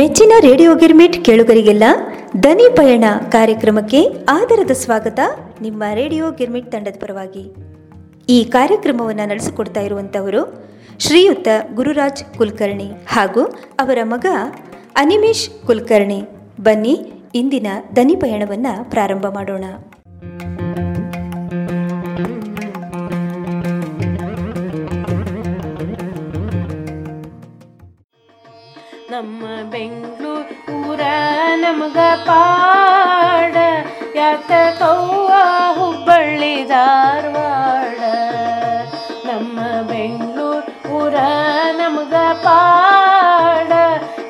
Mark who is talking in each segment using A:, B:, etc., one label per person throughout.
A: ಮೆಚ್ಚಿನ ರೇಡಿಯೋ ಗಿರ್ಮಿಟ್ ಕೇಳುಗರಿಗೆಲ್ಲ ದನಿ ಪಯಣ ಕಾರ್ಯಕ್ರಮಕ್ಕೆ ಆದರದ ಸ್ವಾಗತ ನಿಮ್ಮ ರೇಡಿಯೋ ಗಿರ್ಮಿಟ್ ತಂಡದ ಪರವಾಗಿ. ಈ ಕಾರ್ಯಕ್ರಮವನ್ನು ನಡೆಸಿಕೊಡ್ತಾ ಇರುವಂಥವರು ಶ್ರೀಯುತ ಗುರುರಾಜ್ ಕುಲಕರ್ಣಿ ಹಾಗೂ ಅವರ ಮಗ ಅನಿಮೇಶ್ ಕುಲಕರ್ಣಿ. ಬನ್ನಿ, ಇಂದಿನ ದನಿ ಪಯಣವನ್ನು ಪ್ರಾರಂಭ ಮಾಡೋಣ.
B: ನಮ್ಮ ಬೆಂಗಳೂರು ನಮಗ ಪಾಡ. ಯಾತ ಕೌವ ಹುಬ್ಬಳ್ಳಿ ಧಾರವಾಡ? ನಮ್ಮ ಬೆಂಗಳೂರು ನಮಗ ಪಾಡ.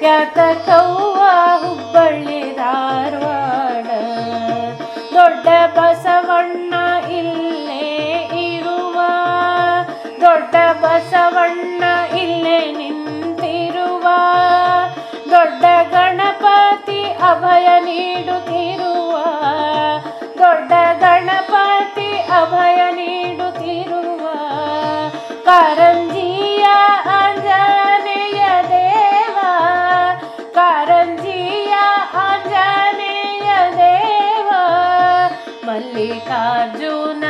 B: ಯಾತ ಕೌವ ಹುಬ್ಬಳ್ಳಿ ಧಾರವಾಡ? ದೊಡ್ಡ ಬಸವಣ್ಣ ಇಲ್ಲೇ ಇರುವ. ದೊಡ್ಡ ಬಸವಣ್ಣ ಇಲ್ಲೇ ನಿಂತಿರುವ ದೊಡ್ಡ ಗಣಪತಿ ಅಭಯ ನೀಡುತ್ತಿರುವ, ದೊಡ್ಡ ಗಣಪತಿ ಅಭಯ ನೀಡುತ್ತಿರುವ, ಕಾರಂಜಿಯ ಆಂಜನೇಯ ದೇವ, ಕಾರಂಜಿಯ ಆಂಜನೇಯ ದೇವ. ಮಲ್ಲಿಕಾರ್ಜುನ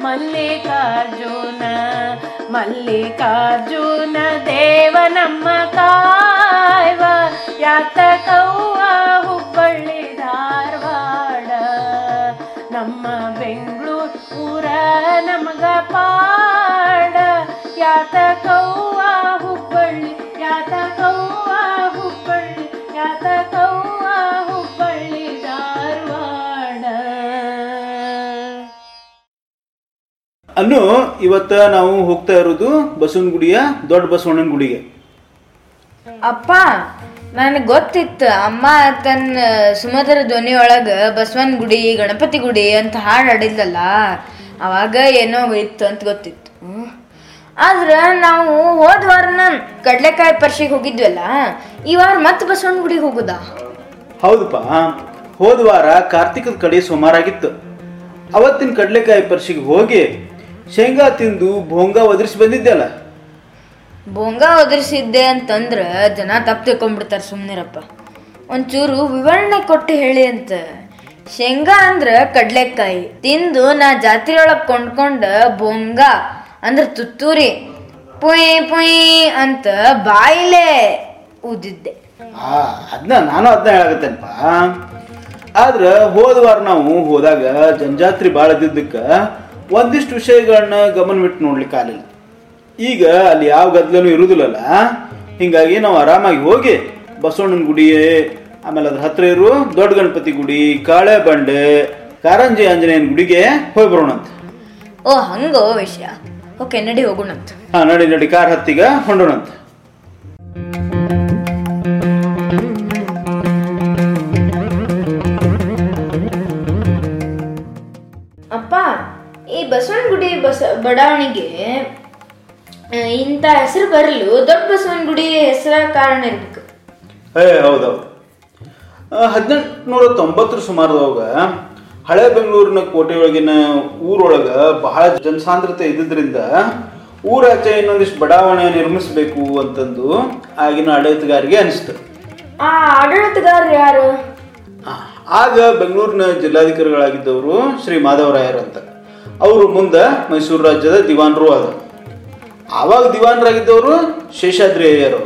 B: ಮಲ್ಲಿಕಾರ್ಜುನ ಮಲ್ಲಿಕಾರ್ಜುನ ದೇವ ನಮ್ಮ ಕಾಯ್ವ ಯಾತ ಕೌವ ಹುಬ್ಬಳ್ಳಿ ಧಾರವಾಡ. ನಮ್ಮ ಬೆಂಗಳೂರು ನಮಗ ಪಾಡ ಯಾತ ಕವ್ವ
C: ಅನ್ನು ಇವತ್ತ ನಾವು ಹೋಗ್ತಾ ಇರೋದು ಬಸವನಗುಡಿಯ ದೊಡ್ಡ ಬಸವಣ್ಣನ ಗುಡಿಗೆ
D: ಅಪ್ಪ ನನಗೆ ಗೊತ್ತಿತ್ತು ಅಮ್ಮ ತನ್ನ ಸುಮಧುರ ಧ್ವನಿ ಒಳಗ ಬಸವನ ಗುಡಿ ಗಣಪತಿ ಗುಡಿ ಅಂತ ಹಾಡು ಹಾಡಿದ್ಲಲ್ಲ ಅವಾಗ ಏನೋ ಇತ್ತು ಅಂತ ಗೊತ್ತಿತ್ತು. ಆದ್ರೆ ಆದ್ರ ನಾವು ಹೋದ ವಾರನ ಕಡ್ಲೆಕಾಯಿ ಪರ್ಶಿಗೆ ಹೋಗಿದ್ವಲ್ಲ ಈ ವಾರ ಮತ್ತೆ ಬಸವನ ಗುಡಿಗೆ ಹೋಗುದಾ?
C: ಹೌದಪ್ಪ ಹೋದ ವಾರ ಕಾರ್ತಿಕದ ಕಡೆ ಸುಮಾರಾಗಿತ್ತು. ಅವತ್ತಿನ ಕಡಲೆಕಾಯಿ ಪರ್ಶಿಗೆ ಹೋಗಿ ಶೇಂಗಾ ತಿಂದು ಭೋಂಗ ಒದರಿಸಿ ಬಂದಿದ್ದೆಲ್ಲ
D: ಬೊಂಗ ಒದರಿಸಿದ್ದೆ ಅಂತಂದ್ರ ಜನ ತಪ್ಪು ತಿಳ್ಕೊಂಡ್ಬಿಡ್ತಾರೆ ಸುಮ್ಮನಿರಪ್ಪ ಒಂಚೂರು ವಿವರಣೆ ಕೊಟ್ಟು ಹೇಳಿ ಅಂತ. ಶೇಂಗಾ ಅಂದ್ರ ಕಡ್ಲೆಕಾಯಿ. ತಿಂದು ನಾ ಜಾತ್ರೆ ಒಳಗೆ ಕೊಂಡ್ಕೊಂಡ ಬೊಂಗ ಅಂದ್ರ ತುತ್ತೂರಿ. ಪುಯ್ ಪುಯ್ ಅಂತ ಬಾಯಿಲೆ ಊದಿದ್ದೆ.
C: ಆ ಅದನ್ನ ನಾನು ಅದನ್ನ ಹೇಳಾಗತ್ತೇನಪ್ಪ ಆದ್ರೆ ಹೋದ ವಾರ ನಾವು ಹೋದಾಗ ಜನಜಾತ್ರಿ ಭಾಳ ಇದ್ದಿದ್ದಕ್ಕೆ ಒಂದಿಷ್ಟು ವಿಷಯಗಳನ್ನ ಗಮನವಿಟ್ಟು ನೋಡ್ಲಿಕ್ಕೆ ಆಗಲಿಲ್ಲ. ಈಗ ಅಲ್ಲಿ ಯಾವ ಗದ್ದಲೂ ಇರುವುದಿಲ್ಲಲ್ಲ ಹಿಂಗಾಗಿ ನಾವು ಆರಾಮಾಗಿ ಹೋಗಿ ಬಸವಣ್ಣನ ಗುಡಿ ಆಮೇಲೆ ಅದ್ರ ಹತ್ರ ಇರು ದೊಡ್ಡ ಗಣಪತಿ ಗುಡಿ ಕಾಳೆ ಬಂಡೆ ಕಾರಂಜಿ ಆಂಜನೇಯನ ಗುಡಿಗೆ ಹೋಗಿ ಬರೋಣಂತ
D: ಓ ಹಂಗೋ ವಿಷಯ. ಓಕೆ ನಡಿ ಹೋಗೋಣಂತ.
C: ಹಾ ನಡಿ ನಡಿ ಕಾರ್ ಹತ್ತಿಗ ಹೊಂಡೋಣಂತ
D: ಈ ಬಸವನ ಗುಡಿ ಬಸ ಬಡಾವಣೆಗೆ ಇಂಥ ಹೆಸರು ಬರಲು ದೊಡ್ಡ ಬಸವನಗುಡಿ ಹೆಸರ ಕಾರಣ ಇರ್ಬೇಕು.
C: ಏ ಹೌದೌದು ಹದಿನೆಂಟುನೂರ ತೊಂಬತ್ತರ ಸುಮಾರದವಾಗ ಹಳೆ ಬೆಂಗಳೂರಿನ ಕೋಟೆಯೊಳಗಿನ ಊರೊಳಗೆ ಊರೊಳಗ ಬಹಳ ಜನಸಾಂದ್ರತೆ ಇದ್ದಿದ್ದರಿಂದ ಊರಾಚೆ ಇನ್ನೊಂದಿಷ್ಟು ಬಡಾವಣೆ ನಿರ್ಮಿಸಬೇಕು ಅಂತಂದು ಆಗಿನ ಆಡಳಿತಗಾರಿಗೆ ಅನಿಸ್ತು.
D: ಆ ಆಡಳಿತಗಾರರು ಯಾರು?
C: ಆಗ ಬೆಂಗಳೂರಿನ ಜಿಲ್ಲಾಧಿಕಾರಿಗಳಾಗಿದ್ದವರು ಶ್ರೀ ಮಾಧವರಾಯರ್ ಅಂತ. ಅವರು ಮುಂದೆ ಮೈಸೂರು ರಾಜ್ಯದ ದಿವಾನರು ಆದರು. ಆವಾಗ ದಿವಾನರಾಗಿದ್ದವರು ಶೇಷಾದ್ರಿ ಅಯ್ಯರು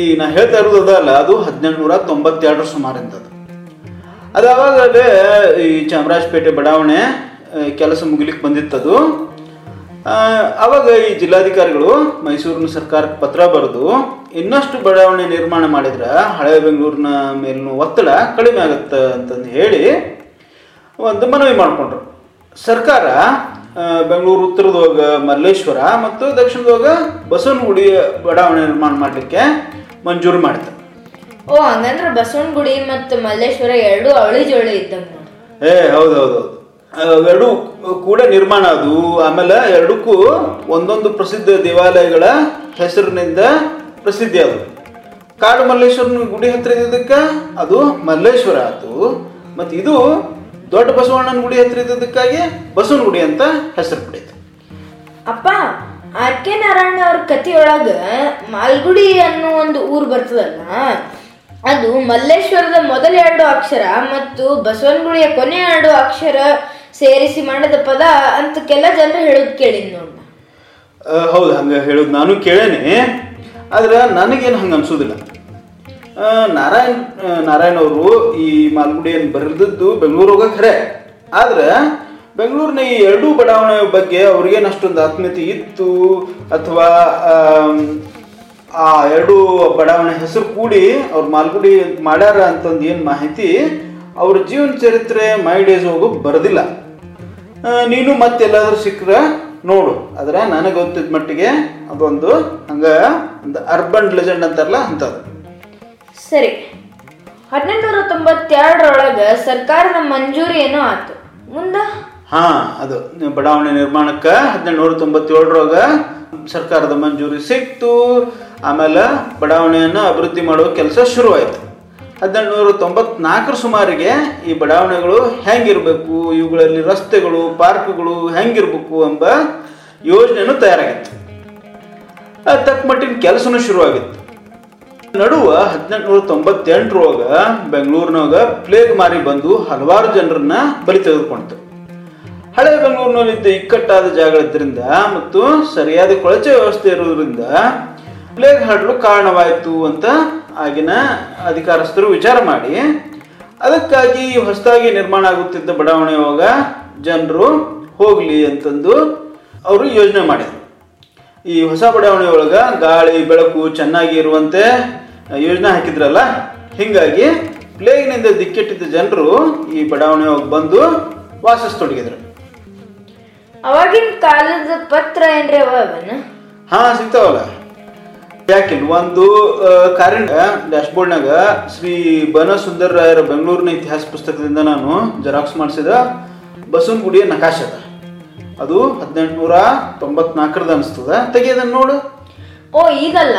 C: ಈ ನಾ ಹೇಳ್ತಾ ಇರೋದು ಅದಲ್ಲ ಅದು ಹದಿನೆಂಟುನೂರ ತೊಂಬತ್ತೆರಡರ ಸುಮಾರಿಂದ ಅದು ಅದು ಅವಾಗಲೇ ಈ ಚಾಮರಾಜಪೇಟೆ ಬಡಾವಣೆ ಕೆಲಸ ಮುಗಿಲಿಕ್ಕೆ ಬಂದಿತ್ತದು. ಆವಾಗ ಈ ಜಿಲ್ಲಾಧಿಕಾರಿಗಳು ಮೈಸೂರಿನ ಸರ್ಕಾರಕ್ಕೆ ಪತ್ರ ಬರೆದು, ಇನ್ನಷ್ಟು ಬಡಾವಣೆ ನಿರ್ಮಾಣ ಮಾಡಿದ್ರೆ ಹಳೆ ಬೆಂಗಳೂರಿನ ಮೇಲಿನ ಒತ್ತಡ ಕಡಿಮೆ ಆಗುತ್ತೆ ಅಂತಂದು ಹೇಳಿ ಒಂದು ಮನವಿ ಮಾಡಿಕೊಂಡ್ರು. ಸರ್ಕಾರ ಬೆಂಗಳೂರು ಉತ್ತರದೊಳಗ ಮಲ್ಲೇಶ್ವರ ಮತ್ತು ದಕ್ಷಿಣದೊಳಗ ಬಸವನಗುಡಿ ಬಡಾವಣೆ ನಿರ್ಮಾಣ ಮಾಡಲಿಕ್ಕೆ ಮಂಜೂರು ಮಾಡ್ತಾರೆ.
D: ಓ ಹಂಗಂದ್ರೆ ಬಸವನಗುಡಿ ಮತ್ತು ಮಲ್ಲೇಶ್ವರ ಎರಡು ಅವಳಿ ಜೋಳಿ ಇದ್ದಂಗೆ
C: ಏ ಹೌದು ಹೌದು ಹೌದು ಎರಡು ಕೂಡ ನಿರ್ಮಾಣ ಅದು ಆಮೇಲೆ ಎರಡಕ್ಕೂ ಒಂದೊಂದು ಪ್ರಸಿದ್ಧ ದೇವಾಲಯಗಳ ಹೆಸರಿನಿಂದ ಪ್ರಸಿದ್ಧಿ ಅದು ಕಾಡು ಮಲ್ಲೇಶ್ವರನ ಗುಡಿ ಹತ್ತಿರ ಇದ್ದಕ್ಕೆ ಅದು ಮಲ್ಲೇಶ್ವರ ಆಯಿತು ಮತ್ತು ಇದು ದೊಡ್ಡ ಬಸವಣ್ಣನ ಗುಡಿ ಹತ್ರ ಇದ್ದಕ್ಕಾಗಿ ಬಸವನ ಗುಡಿ ಅಂತ ಹೆಸರು ಪಡೀತು
D: ಅಪ್ಪ ಆರ್ ಕೆ ನಾರಾಯಣ ಅವ್ರ ಕಥೆಯೊಳಗ ಮಾಲ್ಗುಡಿ ಅನ್ನೋ ಒಂದು ಊರು ಬರ್ತದಲ್ಲ ಅದು ಮಲ್ಲೇಶ್ವರದ ಮೊದಲ ಎರಡು ಅಕ್ಷರ ಮತ್ತು ಬಸವನಗುಡಿಯ ಕೊನೆ ಎರಡು ಅಕ್ಷರ ಸೇರಿಸಿ ಮಾಡಿದ ಪದ ಅಂತ ಕೆಲ ಜನರು ಹೇಳೋದು ಕೇಳಿದ್ ನೋಡ.
C: ಹೌದು ಹಂಗೆ ಹೇಳೋದು ನಾನು ಕೇಳೇನೆ. ಆದ್ರೆ ನನಗೇನು ಹಂಗೆ ಅನ್ಸೋದಿಲ್ಲ. ನಾರಾಯಣ್ ನಾರಾಯಣ ಅವರು ಈ ಮಾಲ್ಗುಡಿಯನ್ನು ಬರೆದದ್ದು ಬೆಂಗಳೂರಾಗ ಖರೆ ಆದ್ರೆ ಬೆಂಗಳೂರಿನ ಈ ಎರಡೂ ಬಡಾವಣೆ ಬಗ್ಗೆ ಅವ್ರಿಗೇನು ಅಷ್ಟೊಂದು ಆತ್ಮೀಯತೆ ಇತ್ತು? ಅಥವಾ ಆ ಎರಡು ಬಡಾವಣೆ ಹೆಸರು ಕೂಡಿ ಅವ್ರು ಮಾಲ್ಗುಡಿ ಮಾಡ್ಯಾರ ಅಂತಂದು ಏನು ಮಾಹಿತಿ ಅವ್ರ ಜೀವನ ಚರಿತ್ರೆ ಮೈ ಡೇಸ್ ಹೋಗು ಬರೋದಿಲ್ಲ. ನೀನು ನೀನು ಮತ್ತೆಲ್ಲಾದ್ರೂ ಸಿಕ್ಕರೆ ನೋಡು. ಆದ್ರೆ ನನಗೆ ಗೊತ್ತಿದ್ದ ಮಟ್ಟಿಗೆ ಅದೊಂದು ಹಂಗ ಒಂದು ಅರ್ಬನ್ ಲೆಜೆಂಡ್ ಅಂತಾರಲ್ಲ ಅಂಥದ್ದು
D: ಸರಿ. ಹದಿನೆಂಟುನೂರ ತೊಂಬತ್ತೆರಡರೊಳಗ ಸರ್ಕಾರದ ಮಂಜೂರಿ ಏನೋ ಆತು. ಮುಂದ?
C: ಹಾ, ಅದು ಬಡಾವಣೆ ನಿರ್ಮಾಣಕ್ಕೆ ಹದಿನೆಂಟುನೂರ ತೊಂಬತ್ತೇಳರೊಳಗ ಸರ್ಕಾರದ ಮಂಜೂರಿ ಸಿಕ್ತು. ಆಮೇಲೆ ಬಡಾವಣೆಯನ್ನು ಅಭಿವೃದ್ಧಿ ಮಾಡುವ ಕೆಲಸ ಶುರುವಾಯಿತು. ಹದಿನೆಂಟುನೂರ ತೊಂಬತ್ನಾಲ್ಕರ ಸುಮಾರಿಗೆ ಈ ಬಡಾವಣೆಗಳು ಹೆಂಗಿರಬೇಕು, ಇವುಗಳಲ್ಲಿ ರಸ್ತೆಗಳು, ಪಾರ್ಕ್ಗಳು ಹೆಂಗಿರ್ಬೇಕು ಎಂಬ ಯೋಜನೆಯನ್ನು ತಯಾರಾಗಿತ್ತು. ತಕ್ಕ ಮಟ್ಟಿನ ಕೆಲಸನೂ ಶುರುವಾಗಿತ್ತು. ನಡುವ ಹದಿನೆಂಟುನೂರ ತೊಂಬತ್ತೆಂಟರೊಳಗ ಬೆಂಗಳೂರಿನಾಗ ಪ್ಲೇಗ್ ಮಾರಿ ಬಂದು ಹಲವಾರು ಜನರನ್ನ ಬಲಿ ತೆಗೆದುಕೊಂಡಿತು. ಹಳೆ ಬೆಂಗಳೂರಿನಲ್ಲಿದ್ದ ಇಕ್ಕಟ್ಟಾದ ಜಾಗಗಳಿದ್ದರಿಂದ ಮತ್ತು ಸರಿಯಾದ ಕೊಳಚೆ ವ್ಯವಸ್ಥೆ ಇರುವುದರಿಂದ ಪ್ಲೇಗ್ ಹರಡಲು ಕಾರಣವಾಯಿತು ಅಂತ ಆಗಿನ ಅಧಿಕಾರಸ್ಥರು ವಿಚಾರ ಮಾಡಿ, ಅದಕ್ಕಾಗಿ ಹೊಸದಾಗಿ ನಿರ್ಮಾಣ ಆಗುತ್ತಿದ್ದ ಬಡಾವಣೆಯೊಳಗ ಜನರು ಹೋಗಲಿ ಅಂತಂದು ಅವರು ಯೋಜನೆ ಮಾಡಿದರು. ಈ ಹೊಸ ಬಡಾವಣೆ ಒಳಗ ಗಾಳಿ, ಬೆಳಕು ಚೆನ್ನಾಗಿ ಇರುವಂತೆ ಯೋಜನೆ ಹಾಕಿದ್ರಲ್ಲ ಹಿಂಗಾಗಿ ಪ್ಲೇಗ್ನಿಂದ ದಿಕ್ಕೆಟ್ಟಿದ್ದ ಜನರು ಈ ಬಡಾವಣೆ ಬಂದು ವಾಸಿಸ್ತೊಡಗಿದ್ರು
D: ಅವಾಗಿನ ಕಾಲದ ಪತ್ರ ಏನ್ರಿ
C: ಹಾ ಸಿಗ್ತಾವಲ್ಲ. ಯಾಕೆ ಒಂದು ಕಾರಣ ಕಾರಿನ ಡ್ಯಾಶ್ಬೋರ್ಡ್ನಾಗ ಶ್ರೀ ಬನ ಸುಂದರ ರಾಯರ ಬೆಂಗಳೂರಿನ ಇತಿಹಾಸ ಪುಸ್ತಕದಿಂದ ನಾನು ಜೆರಾಕ್ಸ್ ಮಾಡಿಸಿದ ಬಸವನಗುಡಿಯ ನಕಾಶೆ ಅದ. ಅದು ಹದಿನೆಂಟುನೂರ ತೊಂಬತ್ನಾಲ್ಕರದ ಅನಿಸ್ತದ. ತೆಗಿಯೋದನ್ನ ನೋಡು.
D: ಓ ಇದಲ್ಲ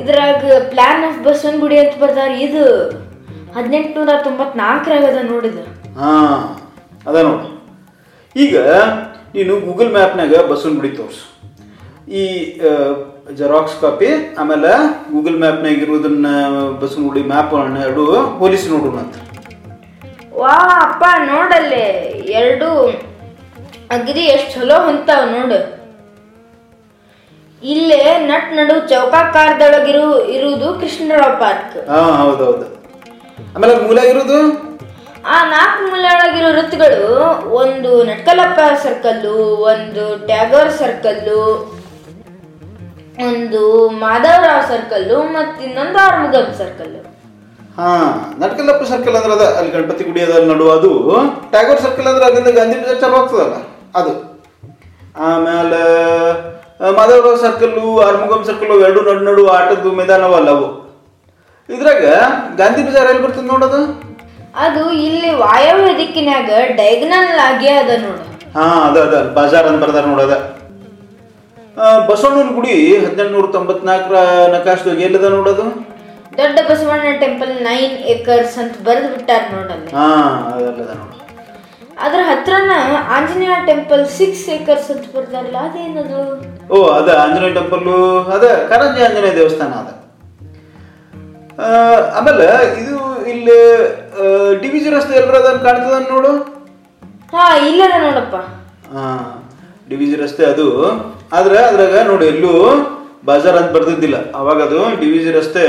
D: ಇದ್ರಾಗ ಪ್ಲಾನ್ ಆಫ್ ಬಸವನಗುಡಿ ಅಂತ ಬರ್ದಾರ. ಇದು ಹದಿನೆಂಟುನೂರ ತೊಂಬತ್ನಾಲ್ಕರಾಗ ಅದ ನೋಡಿದ
C: ಹಾ ಅದ ನೋಡಿ. ಈಗ ನೀನು ಗೂಗಲ್ ಮ್ಯಾಪ್ನಾಗ ಬಸವನಗುಡಿ ತೋರಿಸು. ಈ ಜೆರಾಕ್ಸ್ ಕಾಪಿ ಆಮೇಲೆ ಗೂಗಲ್ ಮ್ಯಾಪ್ನಾಗ ಇರುವುದನ್ನ ಬಸವನಗುಡಿ ಮ್ಯಾಪ್ ಎರಡು ಹೋಲಿಸಿ ನೋಡೋಣ ಅಂತ
D: ವಾ ಅಪ್ಪ ನೋಡಲ್ಲೇ. ಎರಡು ಅಗ್ರಿ ಎಷ್ಟು ಚಲೋ ಹೊಂತಾವ ನೋಡು. ಇಲ್ಲೇ ನಟ್ ನಡು ಚೌಕಾಕಾರದೊಳಗಿರು ಇರುವುದು ಕೃಷ್ಣರಾವ್ ಪಾರ್ಕ್.
C: ಹಾ ಹೌದೌದು. ಆಮೇಲೆ ಮೂಲ ಇರೋದು
D: ಆ ನಾಲ್ಕು ಮೂಲೆಯೊಳಗಿರೋ ವೃತ್ತಗಳು ಒಂದು ನಟ್ಕಲಪ್ಪ ಸರ್ಕಲ್ಲು ಒಂದು ಟ್ಯಾಗೋರ್ ಸರ್ಕಲ್ಲು ಒಂದು ಮಾಧವರಾವ್ ಸರ್ಕಲ್ಲು ಮತ್ತು ಇನ್ನೊಂದು ಆರ್ಮುಗಮ್ ಸರ್ಕಲ್ಲು.
C: ಹಾ ನಟ್ಕಲ್ಲಪ್ಪ ಸರ್ಕಲ್ ಅಂದ್ರೆ ಅದ ಅಲ್ಲಿ ಗಣಪತಿ ಗುಡಿ ಅದ ಅಲ್ಲಿ ನಡುವ ಅದು ಟ್ಯಾಗೋರ್ ಸರ್ಕಲ್ ಅಂದ್ರೆ ಅದರಿಂದ ಗಾಂಧಿ ಬಜಾರ್ ಚಾಲು ಆಗ್ತದಲ್ಲ ಅದು. ಆಮೇಲೆ ಮಾಧವರಾವ್ ಸರ್ಕಲ್ಲು ಆರ್ಮುಗಂ ಸರ್ಕಲ್ಲು ಎರಡು ನಡು ನಡು ಆಟದ ಮೈದಾನವಲ್ಲ ಅವು ಇದ್ರಾಗ ಗಾಂಧಿ ಬಜಾರ್ ಎಲ್ಲಿ ಬರ್ತದೆ ನೋಡೋದು
D: ಅದು? ಇಲ್ಲಿ ವಾಯವ್ಯ ದಿಕ್ಕಿನಾಗ ಡೈಗ್ನಲ್ ಆಗಿ ಅದ ನೋಡು
C: ಹಾ ಅದ ಅದ. ಬಜಾರ್ ಬಾಜಾರ್ ಅಂತ ಬರ್ದಾರ ನೋಡದ ಬಸವಣ್ಣನ ಗುಡಿ ಹದಿನೆಂಟುನೂರ ತೊಂಬತ್ನಾಲ್ಕರ ನಕಾಶದಾಗ ಎಲ್ಲದ ನೋಡೋದು
D: ದೊಡ್ಡ ಬಸವಣ್ಣ ಟೆಂಪಲ್ ನೈನ್ ಏಕರ್ಸ್ ಅಂತ ಬರೆದು ಬಿಟ್ಟಾರ ನೋಡಲ್ಲ
C: ಹಾ ಅದಲ್ಲದ ನೋಡು.
D: ಅದ್ರ ಹತ್ರನ ಆಂಜನೇಯ ಟೆಂಪಲ್ ಸಿಕ್ಸ್ ಏಕರ್ಸ್ ಅಂತ ಬರ್ತಾರಲ್ಲ ಅದೇನದು
C: ಓ ಅದ ಆಂಜನೇಯ ಟೆಂಪಲ್ ಅದ ಕರಂಜಿ ಆಂಜನೇಯ ದೇವಸ್ಥಾನ ಅದ. ಆಮೇಲೆ ಇದು ಇಲ್ಲಿ ಡಿ ವಿ ಜಿ ರಸ್ತೆ ಎಲ್ಲರೂ ಅದನ್ನ ಕಾಣ್ತದ ನೋಡು?
D: ಹಾ ಇಲ್ಲದ ನೋಡಪ್ಪ.
C: ಡಿ ವಿ ಜಿ ರಸ್ತೆ ಅದು. ಆದ್ರೆ ಅದ್ರಾಗ ನೋಡಿ ಎಲ್ಲೂ ಬಜಾರ್ ಅಂತ ಬರ್ತಿದ್ದಿಲ್ಲ ಅವಾಗ ಅದು ಡಿ ಬಿ ಜಿ ರಸ್ತೆ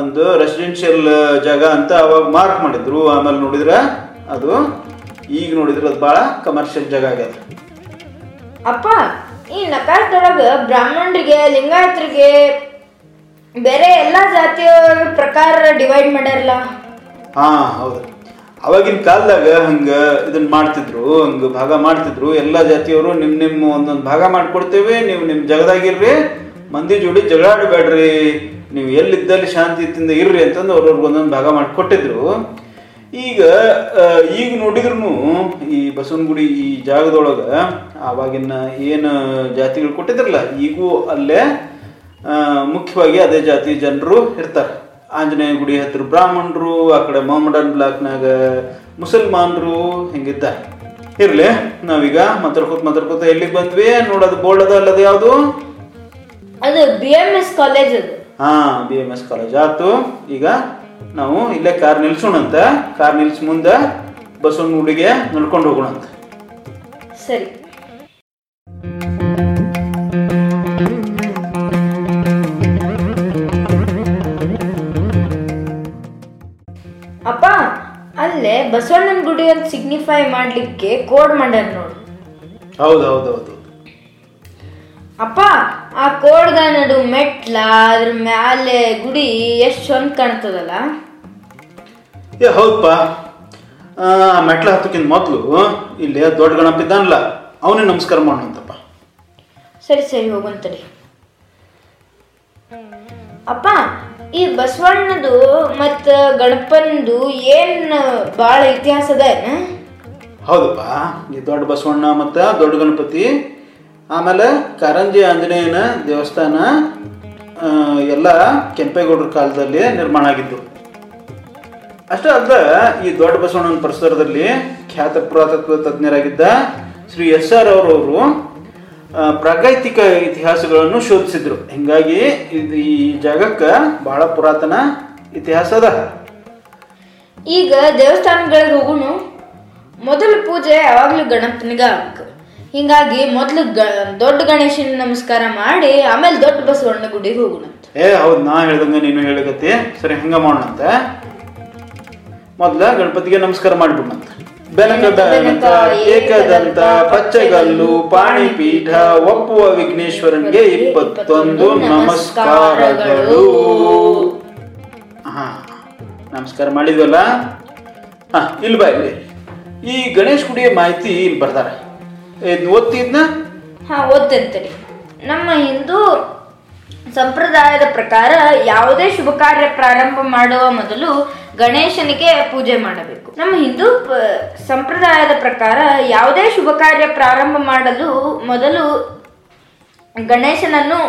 C: ಒಂದು ರೆಸಿಡೆನ್ಷಿಯಲ್ ಜಾಗ ಅಂತ ಅವಾಗ ಮಾರ್ಕ್ ಮಾಡಿದ್ರು. ಆಮೇಲೆ ನೋಡಿದ್ರೆ ಅದು ಈಗ ನೋಡಿದ್ರೆ ಅದು ಭಾಳ ಕಮರ್ಷಿಯಲ್ ಜಾಗ ಆಗ್ಯದ.
D: ಅಪ್ಪ ಈ ನಕಾಶದೊಳಗ ಬ್ರಾಹ್ಮಣರಿಗೆ ಲಿಂಗಾಯತರಿಗೆ ಬೇರೆ ಎಲ್ಲಾ ಜಾತಿಯವರ ಪ್ರಕಾರ ಡಿವೈಡ್ ಮಾಡ್ಯಾರಲ್ಲ?
C: ಹಾ ಹೌದು. ಅವಾಗಿನ ಕಾಲದಾಗ ಹಂಗ ಇದನ್ನ ಮಾಡ್ತಿದ್ರು ಹಂಗ ಭಾಗ ಮಾಡ್ತಿದ್ರು. ಎಲ್ಲಾ ಜಾತಿಯವರು ನಿಮ್ ನಿಮ್ಮ ಒಂದೊಂದು ಭಾಗ ಮಾಡ್ಕೊಡ್ತೇವೆ ನೀವು ನಿಮ್ ಜಗದಾಗಿರ್ರಿ ಮಂದಿ ಜೋಡಿ ಜಗಳಾಡಬೇಡ್ರಿ. ನೀವು ಎಲ್ಲಿದ್ದಲ್ಲಿ ಶಾಂತಿಯಿಂದ ಇರ್ರಿ ಅಂತಂದು ಅವ್ರವ್ರಿಗೆ ಒಂದೊಂದು ಭಾಗ ಮಾಡಿಕೊಟ್ಟಿದ್ರು. ಈಗ ಈಗ ನೋಡಿದ್ರು ಈ ಬಸವನಗುಡಿ ಈ ಜಾಗದೊಳಗ ಆವಾಗಿನ ಏನು ಜಾತಿಗಳು ಕೊಟ್ಟಿದ್ರಲ್ಲ ಈಗೂ ಅಲ್ಲೇ ಮುಖ್ಯವಾಗಿ ಅದೇ ಜಾತಿ ಜನರು ಇರ್ತಾರೆ. ಆಂಜನೇಯ ಗುಡಿ ಹತ್ರ ಬ್ರಾಹ್ಮಣರು ಆ ಕಡೆ ಮೊಹಮ್ಮಡನ್ ಬ್ಲಾಕ್ನಾಗ ಮುಸಲ್ಮಾನರು ಹಿಂಗಿದ್ದಾರೆ. ಇರ್ಲಿ ನಾವೀಗ ಮಾತಾಡ್ಕೋತ ಮಾತಾಡ್ಕೋತ ಎಲ್ಲಿಗೆ ಬಂದ್ವಿ? ನೋಡೋದು ಬೋರ್ಡ್ ಅದ ಅಲ್ಲದ ಯಾವುದು?
D: ಅದು ಬಿ ಎಂ ಎಸ್ ಕಾಲೇಜ್
C: ಹಾ ಬಿ ಎಂ ಎಸ್ ಕಾಲೇಜ್ ಆತು ಈಗ ನಾವು ಇಲ್ಲೇ ಕಾರ್ ನಿಲ್ಸೋಣಂತ ಕಾರ್ ನಿಲ್ಸ್ ಮುಂದೆ ಬಸವನ ಗುಡಿಗೆ ನಡ್ಕೊಂಡು ಹೋಗೋಣಂತ.
D: ಸರಿ. ಅಪ್ಪ ಅಲ್ಲೇ ಬಸವಣ್ಣನ ಗುಡಿ ಅಂತ ಸಿಗ್ನಿಫೈ ಮಾಡ್ಲಿಕ್ಕೆ ಕೋಡ್ ಮಾಡ್ಯಾರ ನೋಡು.
C: ಹೌದು ಹೌದು ಹೌದು
D: ಅಪ್ಪ ಆ ಕೋಡ್ಗ ನಡು ಮೆಟ್ಲ ಅದ್ರ ಮ್ಯಾಲೆ ಗುಡಿ ಎಷ್ಟು ಚಂದ ಕಾಣ್ತದಲ್ಲ?
C: ಏ ಹೌದಪ್ಪ ಆ, ಮೆಟ್ಲ ಹತ್ತಕ್ಕಿಂತ ಮೊದಲು ಇಲ್ಲಿ ದೊಡ್ಡ ಗಣಪ ಇದ್ದಾನಲ್ಲ ಅವನೇ ನಮಸ್ಕಾರ ಮಾಡೋಣಂತಪ್ಪ
D: ಸರಿ ಸರಿ ಹೋಗಂತಡಿ ಅಪ್ಪ ಈ ಬಸವಣ್ಣದು ಮತ್ತ ಗಣಪನದು ಏನ್ ಬಾಳ ಇತಿಹಾಸದ ಅದ ಏನ?
C: ಹೌದಪ್ಪ. ಈ ದೊಡ್ಡ ಬಸವಣ್ಣ ಮತ್ತು ದೊಡ್ಡ ಗಣಪತಿ ಆಮೇಲೆ ಕಾರಂಜಿ ಆಂಜನೇಯನ ದೇವಸ್ಥಾನ ಎಲ್ಲ ಕೆಂಪೇಗೌಡರ ಕಾಲದಲ್ಲಿ ನಿರ್ಮಾಣ ಆಗಿದ್ದು. ಅಷ್ಟೇ ಅಲ್ಲದೆ ಈ ದೊಡ್ಡ ಬಸವಣ್ಣನ ಪರಿಸರದಲ್ಲಿ ಖ್ಯಾತ ಪುರಾತತ್ವ ತಜ್ಞರಾಗಿದ್ದ ಶ್ರೀ ಎಸ್ ಆರ್ ಅವರವರು ಪ್ರಾಗೈತಿಕ ಇತಿಹಾಸಗಳನ್ನು ಶೋಧಿಸಿದ್ರು. ಹಿಂಗಾಗಿ ಈ ಜಾಗಕ್ಕೆ ಬಹಳ ಪುರಾತನ ಇತಿಹಾಸ ಅದ.
D: ಈಗ ದೇವಸ್ಥಾನಗಳಿಗೆ ಹೋಗುನು ಮೊದಲ ಪೂಜೆ ಯಾವಾಗಲೂ ಗಣಪನಿಗ ಆಗ್ಬೇಕು ಹಿಂಗಾಗಿ ಮೊದಲು ದೊಡ್ಡ ಗಣೇಶನ ನಮಸ್ಕಾರ ಮಾಡಿ, ಆಮೇಲೆ ದೊಡ್ಡ ಬಸವಣ್ಣ ಗುಡಿಗೆ ಹೋಗೋಣ
C: ಏ, ಹೌದು, ನಾ ಹೇಳ್ದಂಗೆ ನೀನು ಹೇಳಕತ್ತಿ. ಸರಿ, ಹಂಗ ಮಾಡೋಣಂತ ಮೊದ್ಲ ಗಣಪತಿಗೆ ನಮಸ್ಕಾರ ಮಾಡಿಬಿಡಂತ ಬೆನಕದಂತ ಬೆನಕ ಏಕದಂತ, ಪಚ್ಚಗಲ್ಲು, ಪಾಣಿಪೀಠ, ಒಪ್ಪುವ ವಿಘ್ನೇಶ್ವರನ್ಗೆ ಇಪ್ಪತ್ತೊಂದು ನಮಸ್ಕಾರಗಳು. ಹಾ ನಮಸ್ಕಾರ ಮಾಡಿದ್ವಲ್ಲ? ಹಾ, ಇಲ್ಲಿ ಬಾ ಇಲ್ಲಿ. ಈ ಗಣೇಶ್ ಗುಡಿಯ ಮಾಹಿತಿ ಇಲ್ಲಿ ಬರ್ತಾರೆ ಓದ್ತಿದ್ನ?
D: ಹಾ ಓದ್ತೇನೆ ನಮ್ಮ ಹಿಂದೂ ಸಂಪ್ರದಾಯದ ಪ್ರಕಾರ ಯಾವುದೇ ಶುಭ ಕಾರ್ಯ ಪ್ರಾರಂಭ ಮಾಡುವ ಮೊದಲು ಗಣೇಶನಿಗೆ ಪೂಜೆ ಮಾಡಬೇಕು. ನಮ್ಮ ಹಿಂದೂ ಸಂಪ್ರದಾಯದ ಪ್ರಕಾರ ಯಾವುದೇ ಶುಭ ಕಾರ್ಯ ಪ್ರಾರಂಭ ಮಾಡಲು ಮೊದಲು ಗಣೇಶನನ್ನು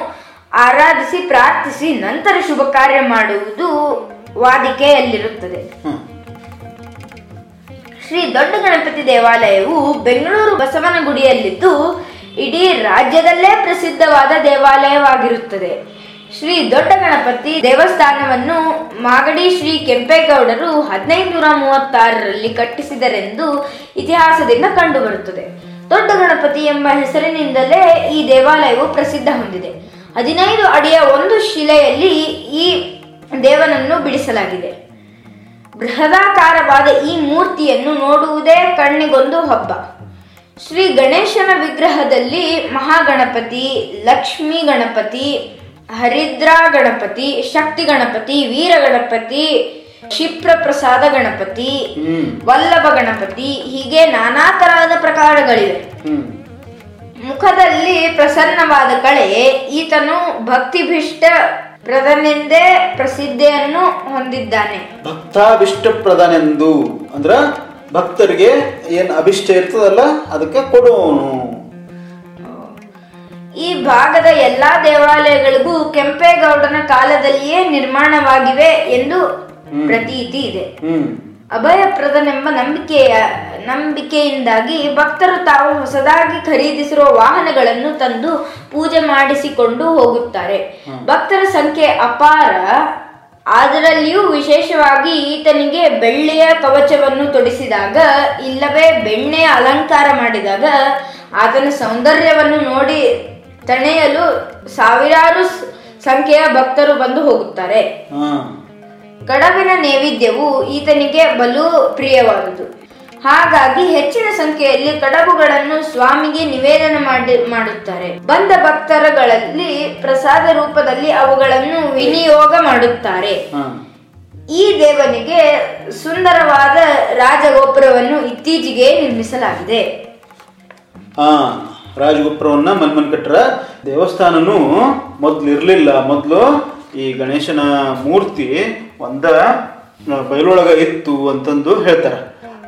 D: ಆರಾಧಿಸಿ ಪ್ರಾರ್ಥಿಸಿ ನಂತರ ಶುಭ ಕಾರ್ಯ ಮಾಡುವುದು ವಾದಿಕೆಯಲ್ಲಿರುತ್ತದೆ. ಶ್ರೀ ದೊಡ್ಡ ಗಣಪತಿ ದೇವಾಲಯವು ಬೆಂಗಳೂರು ಬಸವನಗುಡಿಯಲ್ಲಿದ್ದು, ಇಡೀ ರಾಜ್ಯದಲ್ಲೇ ಪ್ರಸಿದ್ಧವಾದ ದೇವಾಲಯವಾಗಿರುತ್ತದೆ. ಶ್ರೀ ದೊಡ್ಡ ಗಣಪತಿ ದೇವಸ್ಥಾನವನ್ನು ಮಾಗಡಿ ಶ್ರೀ ಕೆಂಪೇಗೌಡರು ಹದಿನೈದು ನೂರ ಮೂವತ್ತಾರರಲ್ಲಿ ಕಟ್ಟಿಸಿದರೆಂದು ಇತಿಹಾಸದಿಂದ ಕಂಡುಬರುತ್ತದೆ. ದೊಡ್ಡ ಗಣಪತಿ ಎಂಬ ಹೆಸರಿನಿಂದಲೇ ಈ ದೇವಾಲಯವು ಪ್ರಸಿದ್ಧ ಹೊಂದಿದೆ. ಹದಿನೈದು ಅಡಿಯ ಒಂದು ಶಿಲೆಯಲ್ಲಿ ಈ ದೇವನನ್ನು ಬಿಡಿಸಲಾಗಿದೆ. ಬೃಹದಾಕಾರವಾದ ಈ ಮೂರ್ತಿಯನ್ನು ನೋಡುವುದೇ ಕಣ್ಣಿಗೊಂದು ಹಬ್ಬ. ಶ್ರೀ ಗಣೇಶನ ವಿಗ್ರಹದಲ್ಲಿ ಮಹಾಗಣಪತಿ ಲಕ್ಷ್ಮೀ ಗಣಪತಿ ಹರಿದ್ರಾ ಗಣಪತಿ ಶಕ್ತಿ ಗಣಪತಿ ವೀರ ಗಣಪತಿ ಕ್ಷಿಪ್ರ ಪ್ರಸಾದ ಗಣಪತಿ ವಲ್ಲಭ ಗಣಪತಿ ಹೀಗೆ ನಾನಾ ತರಹದ ಪ್ರಕಾರಗಳಿವೆ. ಮುಖದಲ್ಲಿ ಪ್ರಸನ್ನವಾದ ಕಳೆ ಈತನು ಭಕ್ತಿಭಿಷ್ಟ ಪ್ರದನೆಂದೇ ಪ್ರಸಿದ್ಧಿಯನ್ನು ಹೊಂದಿದ್ದಾನೆ.
C: ಭಕ್ತಾಭಿಷ್ಟ ಪ್ರಧಾನೆಂದು ಅಂದ್ರ ಭಕ್ತರಿಗೆ ಏನ್ ಅಭಿಷ್ಟ ಇರ್ತದಲ್ಲ ಅದಕ್ಕೆ ಕೊಡೋನು
D: ಈ ಭಾಗದ ಎಲ್ಲಾ ದೇವಾಲಯಗಳಿಗೂ ಕೆಂಪೇಗೌಡನ ಕಾಲದಲ್ಲಿಯೇ ನಿರ್ಮಾಣವಾಗಿವೆ ಎಂದು ಪ್ರತೀತಿ ಇದೆ. ಅಭಯಪ್ರದನೆಂಬ ನಂಬಿಕೆಯ ನಂಬಿಕೆಯಿಂದಾಗಿ ಭಕ್ತರು ತಾವು ಹೊಸದಾಗಿ ಖರೀದಿಸಿರುವ ವಾಹನಗಳನ್ನು ತಂದು ಪೂಜೆ ಮಾಡಿಸಿಕೊಂಡು ಹೋಗುತ್ತಾರೆ. ಭಕ್ತರ ಸಂಖ್ಯೆ ಅಪಾರ. ಅದರಲ್ಲಿಯೂ ವಿಶೇಷವಾಗಿ ಈತನಿಗೆ ಬೆಳ್ಳಿಯ ಕವಚವನ್ನು ತೊಡಿಸಿದಾಗ ಇಲ್ಲವೇ ಬೆಣ್ಣೆಯ ಅಲಂಕಾರ ಮಾಡಿದಾಗ ಆತನ ಸೌಂದರ್ಯವನ್ನು ನೋಡಿ ತಣೆಯಲು ಸಾವಿರಾರು ಸಂಖ್ಯೆಯ ಭಕ್ತರು ಬಂದು ಹೋಗುತ್ತಾರೆ. ಕಡವಿನ ನೈವೇದ್ಯವು ಈತನಿಗೆ ಬಲು ಪ್ರಿಯವಾದುದು. ಹಾಗಾಗಿ ಹೆಚ್ಚಿನ ಸಂಖ್ಯೆಯಲ್ಲಿ ಕಡಬುಗಳನ್ನು ಸ್ವಾಮಿಗೆ ನಿವೇದನ ಮಾಡಿ ಮಾಡುತ್ತಾರೆ. ಬಂದ ಭಕ್ತರುಗಳಲ್ಲಿ ಪ್ರಸಾದ ರೂಪದಲ್ಲಿ ಅವುಗಳನ್ನು ವಿನಿಯೋಗ ಮಾಡುತ್ತಾರೆ. ಈ ದೇವನಿಗೆ ಸುಂದರವಾದ ರಾಜಗೋಪುರವನ್ನು ಇತ್ತೀಚೆಗೆ ನಿರ್ಮಿಸಲಾಗಿದೆ.
C: ಹಾ ರಾಜಗೋಪುರವನ್ನ ಮನ್ಮನ್ ಕಟ್ಟರ ದೇವಸ್ಥಾನನು ಮೊದ್ಲು ಇರ್ಲಿಲ್ಲ ಮೊದ್ಲು ಈ ಗಣೇಶನ ಮೂರ್ತಿ ಒಂದ ಬಯಲೊಳಗ ಇತ್ತು ಅಂತಂದು ಹೇಳ್ತಾರೆ.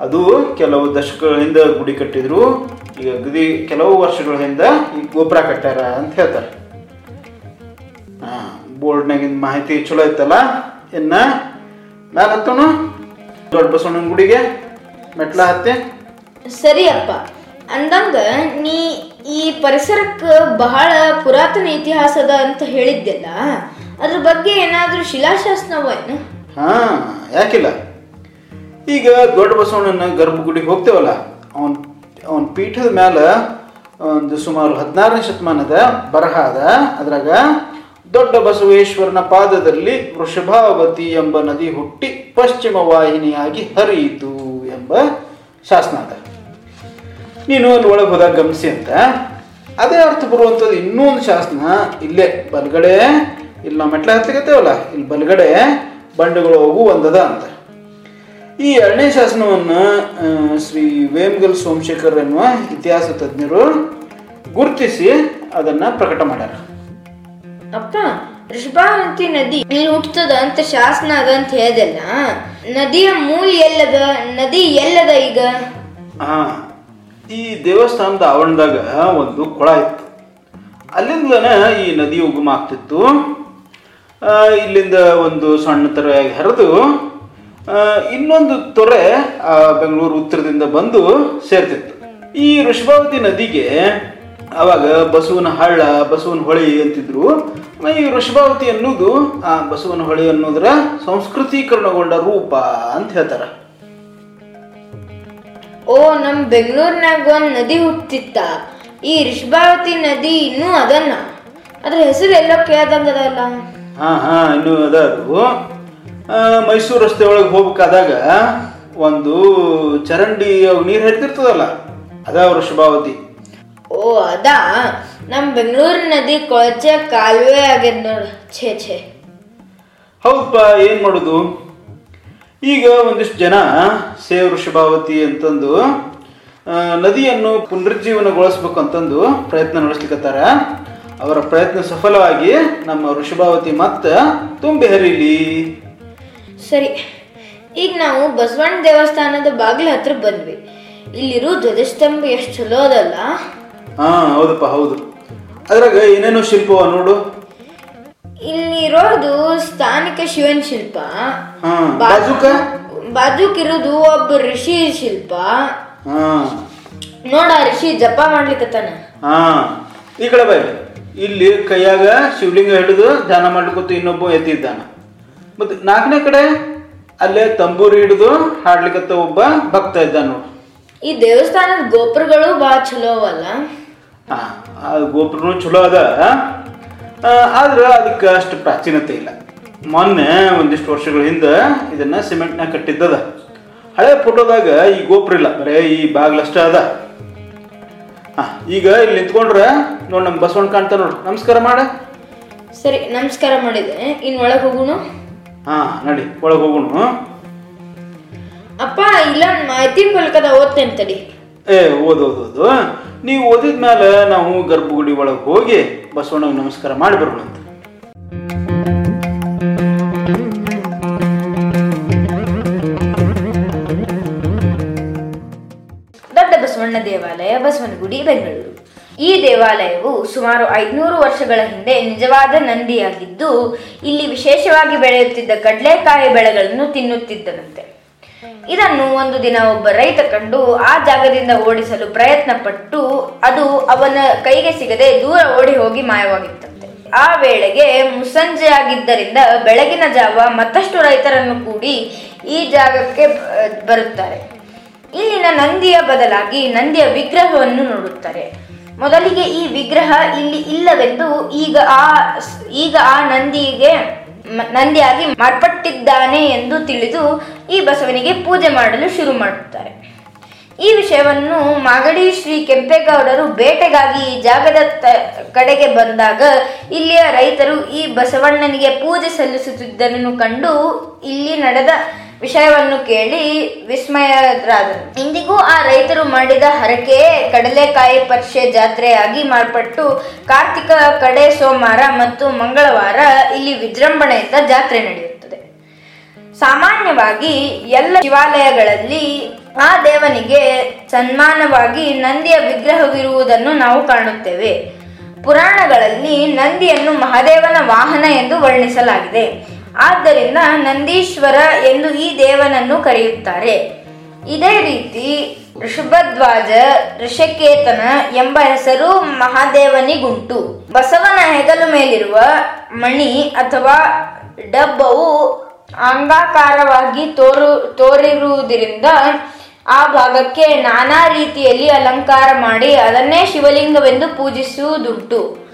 C: ಅದು ಕೆಲವು ದಶಕಗಳ ಹಿಂದೆ ಗುಡಿ ಕಟ್ಟಿದ್ರು, ಈಗ ಅಗದಿ ಕೆಲವು ವರ್ಷಗಳ ಹಿಂದೆ ಈ ಗೋಪುರ ಕಟ್ಟಾರ ಅಂತ ಹೇಳ್ತಾರೆ. ಹಾಂ ಬೋರ್ಡ್ನಾಗಿನ ಮಾಹಿತಿ ಚಲೋ ಇತ್ತಲ್ಲ ಇನ್ನ ಮ್ಯಾಲ ಹತ್ತೋಣ. ದೊಡ್ಡ ಬಸವಣ್ಣನ ಗುಡಿಗೆ, ಮೆಟ್ಲ ಹತ್ತಿ.
D: ಸರಿ ಅಪ್ಪ ಅಂದಂಗ ನೀ ಈ ಪರಿಸರಕ್ಕೆ ಬಹಳ ಪುರಾತನ ಇತಿಹಾಸದ ಅಂತ ಹೇಳಿದ್ದೆಲ್ಲ ಅದ್ರ ಬಗ್ಗೆ ಏನಾದರೂ ಶಿಲಾಶಾಸನವ ಏನು?
C: ಹಾ, ಯಾಕಿಲ್ಲ? ಈಗ ದೊಡ್ಡ ಬಸವಣ್ಣನ ಗರ್ಭಗುಡಿಗೆ ಹೋಗ್ತೇವಲ್ಲ, ಅವನ್, ಅವನ ಪೀಠದ ಮ್ಯಾಲ ಒಂದು ಸುಮಾರು ಹದಿನಾರನೇ ಶತಮಾನದ ಬರಹ ಅದ. ಅದ್ರಾಗ ದೊಡ್ಡ ಬಸವೇಶ್ವರನ ಪಾದದಲ್ಲಿ ವೃಷಭಾವತಿ ಎಂಬ ನದಿ ಹುಟ್ಟಿ ಪಶ್ಚಿಮ ವಾಹಿನಿಯಾಗಿ ಹರಿಯಿತು ಎಂಬ ಶಾಸನ ಅದ. ನೀನು ಅಲ್ಲಿ ಒಳಗೆ ಹೋದಾಗ ಗಮನಿಸಿ ಅಂತ. ಅದೇ ಅರ್ಥ ಬರುವಂಥದ್ದು ಇನ್ನೂ ಒಂದು ಶಾಸನ ಇಲ್ಲೇ ಬಲಗಡೆ ಇಲ್ಲಿ ನಾವು ಮೆಟ್ಲ ಹತ್ಲಿಕತ್ತೇವಲ್ಲ ಇಲ್ಲಿ ಬಲಗಡೆ ಬಂಡೆಗಳು ಹೋಗು ಒಂದದ ಅಂತ. ಈ ಎರಡನೇ ಶಾಸನವನ್ನು ಶ್ರೀ ವೇಮಗಲ್ ಸೋಮಶೇಖರ್ ಎನ್ನುವ ಇತಿಹಾಸ ತಜ್ಞರು ಗುರುತಿಸಿ ಅದನ್ನ ಪ್ರಕಟ ಮಾಡ್ಯಾರ.
D: ಅಪ್ಪ ಋಷಭಾವಂತಿ ನದಿ ಇಲ್ಲಿ ಹುಟ್ಟದ ಅಂತ ಶಾಸನ ಅದ ಅಂತ ಹೇಳ್ದಲ್ಲ? ನದಿಯ ಮೂಲ ಎಲ್ಲದ ನದಿ ಎಲ್ಲದ ಈಗ?
C: ಹಾ ಈ ದೇವಸ್ಥಾನದ ಆವರಣದಾಗ ಒಂದು ಕೊಳ ಇತ್ತು. ಅಲ್ಲಿಂದಲೇ ಈ ನದಿ ಉಗಮ ಆಗ್ತಿತ್ತು. ಇಲ್ಲಿಂದ ಒಂದು ಸಣ್ಣ ತೊರೆಯಾಗಿ ಹರಿದು ಇನ್ನೊಂದು ತೊರೆ ಬೆಂಗಳೂರು ಉತ್ತರದಿಂದ ಬಂದು ಸೇರ್ತಿತ್ತು. ಈ ಋಷಭಾವತಿ ನದಿಗೆ ಅವಾಗ ಬಸವನ ಹಳ್ಳ, ಬಸವನ ಹೊಳಿ ಅಂತಿದ್ರು. ಈ ಋಷಭಾವತಿ ಅನ್ನೋದು, ಆ, ಬಸವನ ಹೊಳಿ ಅನ್ನೋದರ ಸಂಸ್ಕೃತೀಕರಣಗೊಂಡ ರೂಪ ಅಂತ ಹೇಳ್ತಾರ.
D: ಓ, ನಮ್ ಬೆಂಗಳೂರಿನಾಗ ಒಂದ್ ನದಿ ಹುಟ್ಟಿತ್ತ. ಈ ಋಷಭಾವತಿ ನದಿ ಇನ್ನೂ ಅದನ್ನ. ಅದ್ರ ಹೆಸರು ಎಲ್ಲ ಕೇಳ್ದಂಗದಲ್ಲ.
C: ಹಾ ಹಾ ಇನ್ನೂ ಅದ ಅದು ಆ, ಮೈಸೂರು ರಸ್ತೆ ಒಳಗೆ ಹೋಗ್ಬೇಕಾದಾಗ ಒಂದು ಚರಂಡಿ ನೀರು ಹರಿತಿರ್ತದಲ್ಲ ಅದ ವೃಷಭಾವತಿ
D: ಓ ಅದಾ? ನಮ್ಮ ಬೆಂಗಳೂರು ನದಿ ಕೊಳಚೆ ಕಾಲುವೆ ಆಗ್ಯದ ನೋಡು. ಛೇ ಛೇ.
C: ಹೌದಪ್ಪ ಏನು ಮಾಡೋದು? ಈಗ ಒಂದಿಷ್ಟು ಜನ ಸೇವ್ ವೃಷಭಾವತಿ ಅಂತಂದು ನದಿಯನ್ನು ಪುನರುಜ್ಜೀವನಗೊಳಿಸ್ಬೇಕು ಅಂತಂದು ಪ್ರಯತ್ನ ನಡೆಸ್ಲಿಕ್ಕತ್ತಾರ ಅವರ ಪ್ರಯತ್ನ ಸಫಲವಾಗಿ ನಮ್ಮ ವೃಷಭಾವತಿ ಮತ್ತ ತುಂಬಿ ಹರಿಲಿ.
D: ಸರಿ ಈಗ ನಾವು ಬಸವಣ್ಣ ದೇವಸ್ಥಾನದ ಬಾಗಿಲ ಹತ್ರ ಬಂದ್ವಿ. ಇಲ್ಲಿರೋ ಧ್ವಜಸ್ತಂಭ ಎಷ್ಟು ಚಲೋ ಅದಲ್ಲ?
C: ಹಾ ಹೌದಪ್ಪ ಹೌದು. ಅದ್ರಾಗ ಏನೇನೋ ಶಿಲ್ಪವ ನೋಡು.
D: ಇಲ್ಲಿರೋದು ಸ್ಥಾನಿಕ ಶಿವನ್ ಶಿಲ್ಪ.
C: ಹಾ
D: ಬಾ-
C: ಬಾಜುಕ?
D: ಬಾಜುಕಿರೋದು ಒಬ್ಬ ಋಷಿ ಶಿಲ್ಪ.
C: ಹಾ.
D: ನೋಡ ಋಷಿ ಜಪ ಮಾಡ್ಲಿಕತ್ತಾನ.
C: ಹಾ ಈ ಕಡೆ ಬಾ ಇಲ್ಲಿ. ಕೈಯಾಗ ಶಿವಲಿಂಗ ಹಿಡಿದು ಧ್ಯಾನ ಮಾಡ್ಲಿಕ್ಕೂ ಇನ್ನೊಬ್ಬ ಎದ್ದಿದ್ದಾನ ಮತ್ತೆ ನಾಲ್ಕನೇ ಕಡೆ ಅಲ್ಲೇ ತಂಬೂರಿ ಹಿಡಿದು ಹಾಡ್ಲಿಕ್ಕತ್ತ ಒಬ್ಬ ಭಕ್ತ ಇದ್ದಾನ
D: ಈ ದೇವಸ್ಥಾನದ ಗೋಪುರಗಳು ಭಾಳ ಚಲೋ ಅವಲ್ಲ?
C: ಹಾ ಆ ಗೋಪುರನು ಚಲೋ ಅದ. ಆದ್ರೆ ಅದಕ್ಕೆ ಅಷ್ಟು ಪ್ರಾಚೀನತೆ ಇಲ್ಲ. ಮೊನ್ನೆ ಒಂದಿಷ್ಟು ವರ್ಷಗಳ ಹಿಂದೆ ಇದನ್ನ ಸಿಮೆಂಟ್ನ ಕಟ್ಟಿದ್ದದ. ಹಳೆ ಫೋಟೋದಾಗ ಈ ಗೋಪುರ ಇಲ್ಲ ಬರೇ ಈ ಬಾಗ್ಲಷ್ಟ ಅದ. ಈಗ ಇಲ್ಲಿ ನಿಂತ್ಕೊಂಡ್ರೆ ನೋಡ್ ನಮ್ಮ ಬಸವಣ್ಣ ಕಾಣ್ತಾ ನೋಡು. ನಮಸ್ಕಾರ ಮಾಡ.
D: ಸರಿ ನಮಸ್ಕಾರ ಮಾಡಿದೆ ಇನ್ ಒಳಗೆ ಹೋಗೋಣ?
C: ಹಾ ನಡಿ ಒಳಗೆ ಹೋಗೋಣ.
D: ಅಪ್ಪ ಇಲ್ಲ ಮಾಹಿತಿ ಫಲಕದ ಓದ್ತೇನೆ ತಡಿ.
C: ಏ ಓದೋದು ಓದು ಓದು. ನೀವು ಓದಿದ್ಮೇಲೆ ನಾವು ಗರ್ಭಗುಡಿ ಒಳಗೆ ಹೋಗಿ ಬಸವಣ್ಣಗೆ ನಮಸ್ಕಾರ ಮಾಡಿ ಬರೋಣ
D: ಬಸವನಗುಡಿ ಬೆಂಗಳೂರು. ಈ ದೇವಾಲಯವು ಸುಮಾರು ಐದುನೂರು ವರ್ಷಗಳ ಹಿಂದೆ ನಿಜವಾದ ನಂದಿಯಾಗಿದ್ದು, ಇಲ್ಲಿ ವಿಶೇಷವಾಗಿ ಬೆಳೆಯುತ್ತಿದ್ದ ಕಡಲೆಕಾಯಿ ಬೆಳೆಗಳನ್ನು ತಿನ್ನುತ್ತಿದ್ದನಂತೆ. ಇದನ್ನು ಒಂದು ದಿನ ಒಬ್ಬ ರೈತ ಕಂಡು ಆ ಜಾಗದಿಂದ ಓಡಿಸಲು ಪ್ರಯತ್ನ ಪಟ್ಟು ಅದು ಅವನ ಕೈಗೆ ಸಿಗದೆ ದೂರ ಓಡಿ ಹೋಗಿ ಮಾಯವಾಗಿತ್ತಂತೆ. ಆ ವೇಳೆಗೆ ಮುಸಂಜೆಯಾಗಿದ್ದರಿಂದ ಬೆಳಗಿನ ಜಾವ ಮತ್ತಷ್ಟು ರೈತರನ್ನು ಕೂಡಿ ಈ ಜಾಗಕ್ಕೆ ಬರುತ್ತಾರೆ. ಇಲ್ಲಿನ ನಂದಿಯ ಬದಲಾಗಿ ನಂದಿಯ ವಿಗ್ರಹವನ್ನು ನೋಡುತ್ತಾರೆ. ಮೊದಲಿಗೆ ಈ ವಿಗ್ರಹ ಇಲ್ಲಿ ಇಲ್ಲವೆಂದು ಈಗ ಆ ಈಗ ಆ ನಂದಿಗೆ ನಂದಿಯಾಗಿ ಮಾರ್ಪಟ್ಟಿದ್ದಾನೆ ಎಂದು ತಿಳಿದು ಈ ಬಸವನಿಗೆ ಪೂಜೆ ಮಾಡಲು ಶುರು ಮಾಡುತ್ತಾರೆ. ಈ ವಿಷಯವನ್ನು ಮಾಗಡಿ ಶ್ರೀ ಕೆಂಪೇಗೌಡರು ಬೇಟೆಗಾಗಿ ಈ ಜಾಗದ ಕಡೆಗೆ ಬಂದಾಗ ಇಲ್ಲಿಯ ರೈತರು ಈ ಬಸವಣ್ಣನಿಗೆ ಪೂಜೆ ಸಲ್ಲಿಸುತ್ತಿದ್ದನ್ನು ಕಂಡು ಇಲ್ಲಿ ನಡೆದ ವಿಷಯವನ್ನು ಕೇಳಿ ವಿಸ್ಮಯರಾದರು. ಇಂದಿಗೂ ಆ ರೈತರು ಮಾಡಿದ ಹರಕೆ ಕಡಲೆಕಾಯಿ ಪರಿಷೆ ಜಾತ್ರೆಯಾಗಿ ಮಾರ್ಪಟ್ಟು ಕಾರ್ತಿಕ ಕಡೆ ಸೋಮವಾರ ಮತ್ತು ಮಂಗಳವಾರ ಇಲ್ಲಿ ವಿಜೃಂಭಣೆಯಿಂದ ಜಾತ್ರೆ ನಡೆಯುತ್ತದೆ. ಸಾಮಾನ್ಯವಾಗಿ ಎಲ್ಲ ಶಿವಾಲಯಗಳಲ್ಲಿ ಆ ದೇವನಿಗೆ ಸನ್ಮಾನವಾಗಿ ನಂದಿಯ ವಿಗ್ರಹವಿರುವುದನ್ನು ನಾವು ಕಾಣುತ್ತೇವೆ. ಪುರಾಣಗಳಲ್ಲಿ ನಂದಿಯನ್ನು ಮಹಾದೇವನ ವಾಹನ ಎಂದು ವರ್ಣಿಸಲಾಗಿದೆ. ಆದ್ದರಿಂದ ನಂದೀಶ್ವರ ಎಂದು ಈ ದೇವನನ್ನು ಕರೆಯುತ್ತಾರೆ. ಇದೇ ರೀತಿ ಋಷಭದ್ವಾಜ, ಋಷಕೇತನ ಎಂಬ ಹೆಸರು ಮಹಾದೇವನಿಗುಂಟು. ಬಸವನ ಹೆಗಲು ಮೇಲಿರುವ ಮಣಿ ಅಥವಾ ಡಬ್ಬವು ಅಂಗಾಕಾರವಾಗಿ ತೋರು, ತೋರಿರುವುದರಿಂದ ಆ ಭಾಗಕ್ಕೆ ನಾನಾ ರೀತಿಯಲ್ಲಿ ಅಲಂಕಾರ ಮಾಡಿ ಅದನ್ನೇ ಶಿವಲಿಂಗವೆಂದು ಪೂಜಿಸುವುದುಂಟು.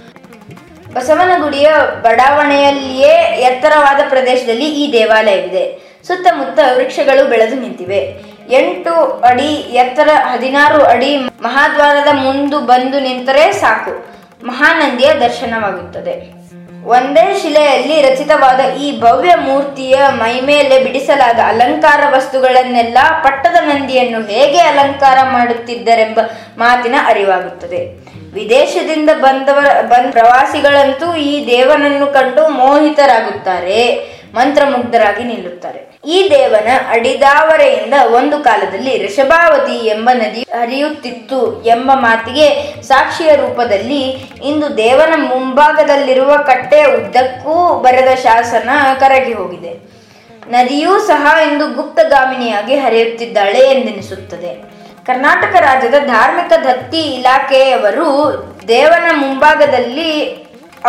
D: ಬಸವನಗುಡಿಯ ಬಡಾವಣೆಯಲ್ಲಿಯೇ ಎತ್ತರವಾದ ಪ್ರದೇಶದಲ್ಲಿ ಈ ದೇವಾಲಯವಿದೆ. ಸುತ್ತಮುತ್ತ ವೃಕ್ಷಗಳು ಬೆಳೆದು ನಿಂತಿವೆ. ಎಂಟು ಅಡಿ ಎತ್ತರ ಹದಿನಾರು ಅಡಿ ಮಹಾದ್ವಾರದ ಮುಂದು ಬಂದು ನಿಂತರೆ ಸಾಕು. ಮಹಾನಂದಿಯ ದರ್ಶನವಾಗುತ್ತದೆ. ಒಂದೇ ಶಿಲೆಯಲ್ಲಿ ರಚಿತವಾದ ಈ ಭವ್ಯ ಮೂರ್ತಿಯ ಮೈಮೇಲೆ ಬಿಡಿಸಲಾದ ಅಲಂಕಾರ ವಸ್ತುಗಳನ್ನೆಲ್ಲ ಪಟ್ಟದ ನಂದಿಯನ್ನು ಹೇಗೆ ಅಲಂಕಾರ ಮಾಡುತ್ತಿದ್ದರೆಂಬ ಮಾತಿನ ಅರಿವಾಗುತ್ತದೆ. ವಿದೇಶದಿಂದ ಬಂದವರ, ಬಂದ ಪ್ರವಾಸಿಗಳಂತೂ ಈ ದೇವನನ್ನು ಕಂಡು ಮೋಹಿತರಾಗುತ್ತಾರೆ, ಮಂತ್ರಮುಗ್ಧರಾಗಿ ನಿಲ್ಲುತ್ತಾರೆ. ಈ ದೇವನ ಅಡಿದಾವರೆಯಿಂದ ಒಂದು ಕಾಲದಲ್ಲಿ ಋಷಭಾವತಿ ಎಂಬ ನದಿ ಹರಿಯುತ್ತಿತ್ತು ಎಂಬ ಮಾತಿಗೆ ಸಾಕ್ಷಿಯ ರೂಪದಲ್ಲಿ ಇಂದು ದೇವನ ಮುಂಭಾಗದಲ್ಲಿರುವ ಕಟ್ಟೆಯ ಉದ್ದಕ್ಕೂ ಬರೆದ ಶಾಸನ ಕರಗಿ ಹೋಗಿದೆ. ನದಿಯೂ ಸಹ ಇಂದು ಗುಪ್ತಗಾಮಿನಿಯಾಗಿ ಹರಿಯುತ್ತಿದ್ದಾಳೆ ಎಂದೆನಿಸುತ್ತದೆ. ಕರ್ನಾಟಕ ರಾಜ್ಯದ ಧಾರ್ಮಿಕ ದತ್ತಿ ಇಲಾಖೆಯವರು ದೇವನ ಮುಂಭಾಗದಲ್ಲಿ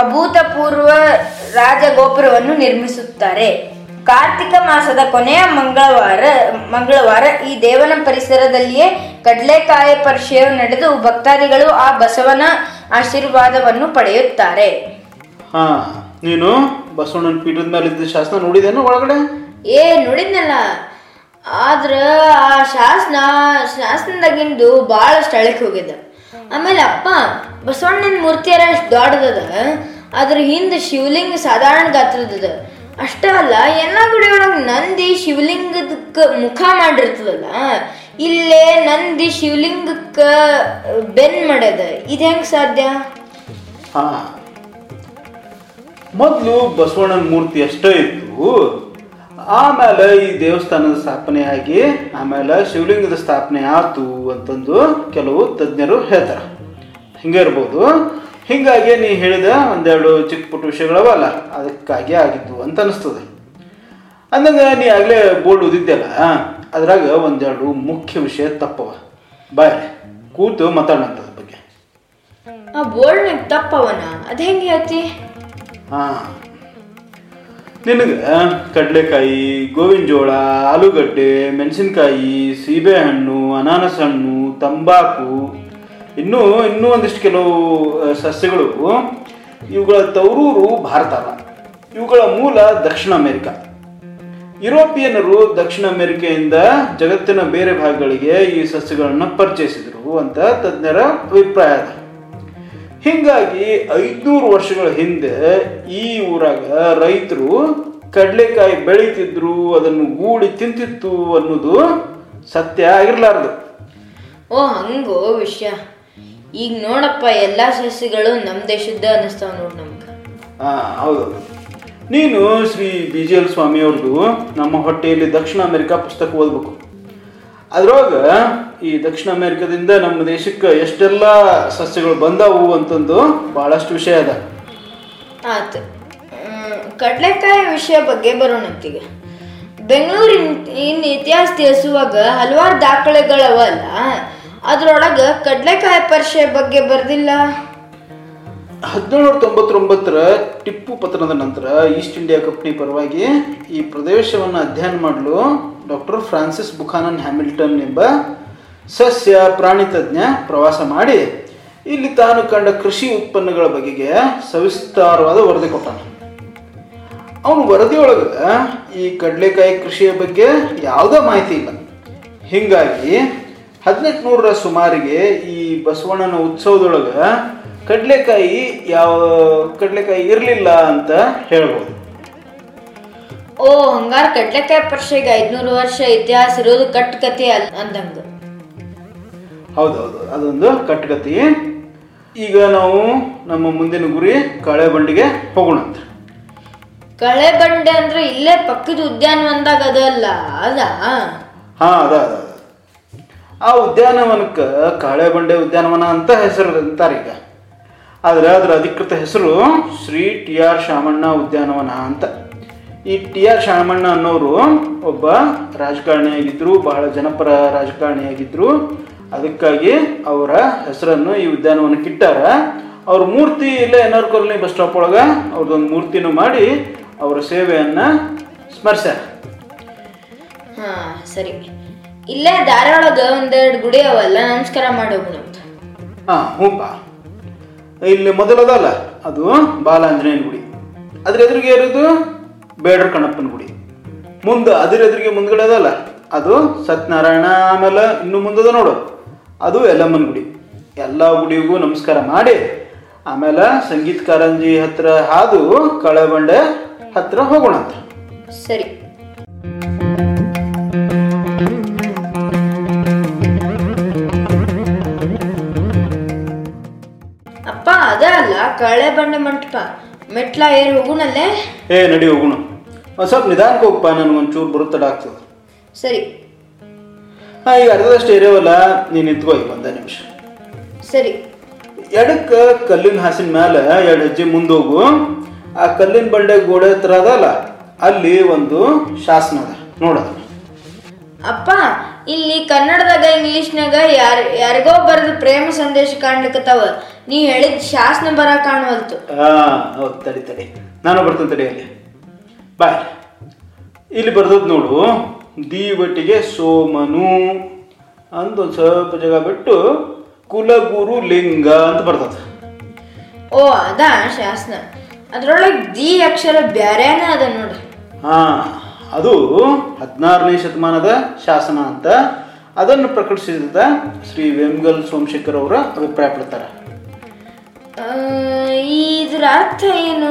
D: ಅಭೂತಪೂರ್ವ ರಾಜಗೋಪುರವನ್ನು ನಿರ್ಮಿಸುತ್ತಾರೆ. ಕಾರ್ತಿಕ ಮಾಸದ ಕೊನೆಯ ಮಂಗಳವಾರ ಮಂಗಳವಾರ ಈ ದೇವನ ಪರಿಸರದಲ್ಲಿಯೇ ಕಡಲೆಕಾಯಿ ಪರಿಷೆಯು ನಡೆದು ಭಕ್ತಾದಿಗಳು ಆ ಬಸವನ ಆಶೀರ್ವಾದವನ್ನು ಪಡೆಯುತ್ತಾರೆ.
C: ಹಾ ನೀನು ಬಸವಣ್ಣನ ಪೀಠದ ಮೇಲೆ ಇದ್ದ ಶಾಸನ ನೋಡಿದೇನು ಒಳಗಡೆ?
D: ಏ ನೋಡಿದ್ನಲ್ಲ. ಆದ್ರ ಆ ಶಾಸನ, ಶಾಸನದಾಗಿಂದು ಭಾಳ ಸ್ಥಳಕ್ಕೆ ಹೋಗಿದ್ದ. ಆಮೇಲೆ ಅಪ್ಪ, ಬಸವಣ್ಣನ ಮೂರ್ತಿಯರ ಅಷ್ಟು ದೊಡ್ಡದದ ಅದ್ರ ಹಿಂದೆ ಶಿವಲಿಂಗ ಸಾಧಾರಣ ಗಾತ್ರದದ. ಅಷ್ಟೇ ಅಲ್ಲ, ಎಲ್ಲ ಗುಡಿ ಒಳಗೆ ನಂದಿ ಶಿವಲಿಂಗದಕ್ಕ ಮುಖ ಮಾಡಿರ್ತದಲ್ಲ, ಇಲ್ಲೇ ನಂದಿ ಶಿವಲಿಂಗಕ್ಕ ಬೆನ್ ಮಾಡ್ಯದ. ಇದು ಹೆಂಗ್ ಸಾಧ್ಯ?
C: ಮೊದಲು ಬಸವಣ್ಣನ ಮೂರ್ತಿ ಅಷ್ಟೇ ಇತ್ತು ಆಮೇಲೆ ಈ ದೇವಸ್ಥಾನದ ಸ್ಥಾಪನೆ ಆಗಿ ಆಮೇಲೆ ಶಿವಲಿಂಗದ ಸ್ಥಾಪನೆ ಆತು ಅಂತಂದು ಕೆಲವು ತಜ್ಞರು ಹೇಳ್ತಾರೆ. ಹಿಂಗೆ ಇರ್ಬೋದು. ಹಿಂಗಾಗಿ ನೀ ಹೇಳಿದ ಒಂದೆರಡು ಚಿಕ್ಕ ಪುಟ್ಟ ವಿಷಯಗಳವಲ್ಲ ಅದಕ್ಕಾಗಿ ಆಗಿದ್ದು ಅಂತ ಅನಿಸ್ತದೆ. ಅಂದಂಗ ನೀ ಆಗಲೇ ಬೋರ್ಡ್ ಓದಿದ್ದೆಲ್ಲ ಅದ್ರಾಗ ಒಂದೆರಡು ಮುಖ್ಯ ವಿಷಯ ತಪ್ಪವ. ಬಾಯ್ ಕೂತು ಮಾತಾಡೋಣ ಅದ್ರ ಬಗ್ಗೆ.
D: ಆ ಬೋರ್ಡ್ನಾಗ ತಪ್ಪವನ? ಅದು ಹೆಂಗೆ ಹೇಳ್ತಿ?
C: ಹಾ. ನಿನಗೆ ಕಡಲೆಕಾಯಿ ಗೋವಿನ ಜೋಳ ಆಲೂಗಡ್ಡೆ, ಮೆಣಸಿನ್ಕಾಯಿ, ಸೀಬೆಹಣ್ಣು ಅನಾನಸ್ ಹಣ್ಣು ತಂಬಾಕು, ಇನ್ನೂ ಇನ್ನೂ ಒಂದಿಷ್ಟು ಕೆಲವು ಸಸ್ಯಗಳು, ಇವುಗಳ ತವರೂರು ಭಾರತ ಇವುಗಳ ಮೂಲ ದಕ್ಷಿಣ ಅಮೆರಿಕ. ಯುರೋಪಿಯನ್ನರು ದಕ್ಷಿಣ ಅಮೆರಿಕೆಯಿಂದ ಜಗತ್ತಿನ ಬೇರೆ ಭಾಗಗಳಿಗೆ ಈ ಸಸ್ಯಗಳನ್ನು ಪರಿಚಯಿಸಿದರು ಅಂತ ತಜ್ಞರ ಅಭಿಪ್ರಾಯ ಹಿಂಗಾಗಿ ಐದ್ನೂರು ವರ್ಷಗಳ ಹಿಂದೆ ಈ ಊರಾಗ ರೈತರು ಕಡಲೆಕಾಯಿ ಬೆಳೀತಿದ್ರು ಅದನ್ನು ಗೂಡಿ ತಿಂತಿತ್ತು ಅನ್ನೋದು ಸತ್ಯ ಆಗಿರ್ಲಾರ್ದು.
D: ಓ ಹಂಗೋ ವಿಷಯ. ಈಗ ನೋಡಪ್ಪ ಎಲ್ಲಾ ಸಸ್ಯಗಳು ನಮ್ಮ ದೇಶದ ಅನ್ನಿಸ್ತಾವ ನೋಡಿ ನಮ್ಗೆ.
C: ಆ, ಹೌದು. ನೀನು Shri B G L Swami ಅವ್ರದ್ದು ನಮ್ಮ ಹೊಟ್ಟೆಯಲ್ಲಿ ದಕ್ಷಿಣ ಅಮೆರಿಕ ಪುಸ್ತಕ ಓದ್ಬೇಕು. ಅದ್ರೊಳಗ ಈ ದಕ್ಷಿಣ ಅಮೆರಿಕದಿಂದ ನಮ್ಮ ದೇಶಕ್ಕೆ ಎಷ್ಟೆಲ್ಲ ಸಸ್ಯಗಳು ಬಂದಾವು ಅಂತಂದು ಬಹಳಷ್ಟು ವಿಷಯ ಅದ.
D: ಆಯ್ತು. ಕಡಲೆಕಾಯಿ ವಿಷಯ ಬಗ್ಗೆ ಬರೋಣಂತೀಗ ಬೆಂಗಳೂರಿನ, ಇನ್ ಇತಿಹಾಸ ತಿಳಿಸುವಾಗ ಹಲವಾರು ದಾಖಲೆಗಳವಲ್ಲ, ಅದ್ರೊಳಗ ಕಡಲೆಕಾಯಿ ಪರಿಷೆ ಬಗ್ಗೆ ಬರ್ದಿಲ್ಲ?
C: ಹದಿನೇಳು ತೊಂಬತ್ತೊಂಬತ್ತರ ಟಿಪ್ಪು ಪತನದ ನಂತರ ಈಸ್ಟ್ ಇಂಡಿಯಾ ಕಂಪ್ನಿ ಪರವಾಗಿ ಈ ಪ್ರದೇಶವನ್ನು ಅಧ್ಯಯನ ಮಾಡಲು ಡಾಕ್ಟರ್ ಫ್ರಾನ್ಸಿಸ್ ಬುಖಾನನ್ ಹ್ಯಾಮಿಲ್ಟನ್ ಎಂಬ ಸಸ್ಯ ಪ್ರಾಣಿ ತಜ್ಞ ಪ್ರವಾಸ ಮಾಡಿ ಇಲ್ಲಿ ತಾನು ಕಂಡ ಕೃಷಿ ಉತ್ಪನ್ನಗಳ ಬಗೆಗೆ ಸವಿಸ್ತಾರವಾದ ವರದಿ ಕೊಟ್ಟಾನ. ಅವನು ವರದಿಯೊಳಗೆ ಈ ಕಡಲೆಕಾಯಿ ಕೃಷಿಯ ಬಗ್ಗೆ ಯಾವುದೇ ಮಾಹಿತಿ ಇಲ್ಲ. ಹೀಗಾಗಿ ಹದಿನೆಂಟುನೂರರ ಸುಮಾರಿಗೆ ಈ ಬಸವಣ್ಣನ ಉತ್ಸವದೊಳಗೆ ಕಡಲೆಕಾಯಿ ಯಾವ ಕಡಲೆಕಾಯಿ ಇರಲಿಲ್ಲ ಅಂತ ಹೇಳ್ಬೋದು.
D: ಓ ಹಂಗಾರ ಕಡ್ಲೆಕಾಯಿ ಪರ್ಷೆಗೆ ಐದ್ನೂರು ವರ್ಷ ಇತಿಹಾಸ ಇರೋದು ಕಟ್ ಕತೆ ಅಲ್ ಅಂದಂಗ.
C: ಹೌದೌದು ಅದೊಂದು ಕಟ್ಟುಕತೆ ಈಗ ನಾವು ನಮ್ಮ ಮುಂದಿನ ಗುರಿ ಕಳೆ ಬಂಡಿಗೆ ಹೋಗೋಣ ಅಂತ.
D: ಕಳೆ ಬಂಡೆ ಅಂದ್ರೆ ಇಲ್ಲೇ ಪಕ್ಕದ ಉದ್ಯಾನವನದಾಗ ಅದಲ್ಲ ಅದ?
C: ಹಾ ಅದ ಅದ ಅದ. ಆ ಉದ್ಯಾನವನಕ್ಕೆ ಕಾಳೆ ಬಂಡೆ ಉದ್ಯಾನವನ ಅಂತ ಹೆಸರು ಅಂತಾರೆ ಈಗ. ಆದರೆ ಅದರ ಅಧಿಕೃತ ಹೆಸರು ಶ್ರೀ ಟಿ ಆರ್ ಶಾಮಣ್ಣ ಉದ್ಯಾನವನ ಅಂತ. ಈ ಟಿ ಆರ್ ಶಾಮಣ್ಣ ಅನ್ನೋರು ಒಬ್ಬ ರಾಜಕಾರಣಿಯಾಗಿದ್ದರು ಬಹಳ ಜನಪರ ರಾಜಕಾರಣಿಯಾಗಿದ್ದರು ಅದಕ್ಕಾಗಿ ಅವರ ಹೆಸರನ್ನು ಈ ಉದ್ಯಾನವನಕ್ಕೆ ಇಟ್ಟಾರ. ಅವ್ರ ಮೂರ್ತಿ ಇಲ್ಲೇ N R colony bus stop ಒಳಗೆ ಅವ್ರದ್ದೊಂದು ಮೂರ್ತಿನೂ ಮಾಡಿ ಅವರ ಸೇವೆಯನ್ನು ಸ್ಮರಿಸ್ಯಾರ.
D: ಹಾಂ ಸರಿ. ಇಲ್ಲೇ ದಾರೊಳಗ ಒಂದೆರಡು ಗುಡಿ ಅವಲ್ಲ ನಮಸ್ಕಾರ ಮಾಡೋಣ
C: ಹಾಂ ಹ್ಞೂಪ್ಪ ಇಲ್ಲಿ ಮೊದಲದಲ್ಲ? ಅದು ಬಾಲಾಂಜನೇಯನ ಗುಡಿ ಅದ್ರ ಎದುರಿಗೆ ಇರೋದು ಬೇಡ್ರ ಕಣಪ್ಪನ ಗುಡಿ ಮುಂದೆ ಅದ್ರ ಎದುರಿಗೆ ಮುಂದ್ಗಡೆ ಅದಲ್ಲ? ಅದು ಸತ್ಯನಾರಾಯಣ ಆಮೇಲೆ ಇನ್ನು ಮುಂದದ ನೋಡು. ಅದು ಯಲ್ಲಮ್ಮನ ಗುಡಿ ಎಲ್ಲ ಗುಡಿಗೂ ನಮಸ್ಕಾರ ಮಾಡಿ. ಆಮೇಲೆ ಸಂಗೀತ ಕಾರಂಜಿ ಹತ್ರ ಹಾದು ಕಳೆಬಂಡೆ ಹತ್ರ ಹೋಗೋಣ ಅಂತ
D: ಸರಿ. ಕಳೆ ಬಂಡೆ ಮಂಟಪ ಮೆಟ್ಲ ಏರಿ ಹೋಗುಣಲ್ಲೇ
C: ಏ ನಡಿ ಹೋಗುಣ ಒಂದು ಸ್ವಲ್ಪ ನಿಧಾನಕ್ಕೆ ಹೋಗಪ್ಪ ನನಗೆ ಒಂಚೂರು ಬರುತ್ತೆ ಡಾಕ್ಟರ್.
D: ಸರಿ.
C: ಹಾಂ ಈಗ ಅರ್ಧದಷ್ಟು ಏರಿಯವಲ್ಲ ನೀನು ನಿಂತ್ಕೋ ಈಗ ಒಂದೇ ನಿಮಿಷ.
D: ಸರಿ.
C: ಎಡಕ್ಕೆ ಕಲ್ಲಿನ ಹಾಸಿನ ಮೇಲೆ ಎರಡು ಹೆಜ್ಜೆ ಮುಂದೆ ಹೋಗು. ಆ ಕಲ್ಲಿನ ಬಂಡೆ ಗೋಡೆ ಹತ್ರ ಅದಲ್ಲ ಅಲ್ಲಿ ಒಂದು ಶಾಸನ ಅದ. ನೋಡೋದು
D: ಅಪ್ಪ ಇಲ್ಲಿ ಕನ್ನಡದಾಗ ಇಂಗ್ಲಿಷ್ನಾಗ ಯಾರ್ ಯಾರಿಗೋ ಬರೆದು ಪ್ರೇಮ ಸಂದೇಶ ಕಾಣ್ಲಿಕ್ಕತ್ತಾವ ನೀ ಹೇಳಿದ ಶಾಸನ ಬರ ಕಾಣುವಲ್ತು.
C: ಹೌದು ತಡಿ ತಡಿ. ನಾನು ಬರ್ತೇನೆ ತಡಿ ಅಲ್ಲಿ. ಬಾಯ್ ಇಲ್ಲಿ ಬರ್ದದ್ ನೋಡು. ದೀವಟಿಗೆ ಸೋಮನು ಅಂತ ಒಂದು ಸ್ವಲ್ಪ ಜಾಗ ಬಿಟ್ಟು ಕುಲಗುರು ಲಿಂಗ ಅಂತ ಬರ್ತದ.
D: ಓ ಅದ ಶಾಸನ. ಅದ್ರೊಳಗೆ ದಿ ಅಕ್ಷರ ಬ್ಯಾರೇನ ಅದ ನೋಡ್ರಿ.
C: ಹಾ. ಅದು ಹದಿನಾರನೇ ಶತಮಾನದ ಶಾಸನ ಅಂತ. ಅದನ್ನು ಪ್ರಕಟಿಸಿದ ಶ್ರೀ ವೇಮಗಲ್ ಸೋಮಶೇಖರ್ ಅವರ ಅಭಿಪ್ರಾಯ ಪಡ್ತಾರೆ
D: ಇದ್ರ ಅರ್ಥ ಏನು?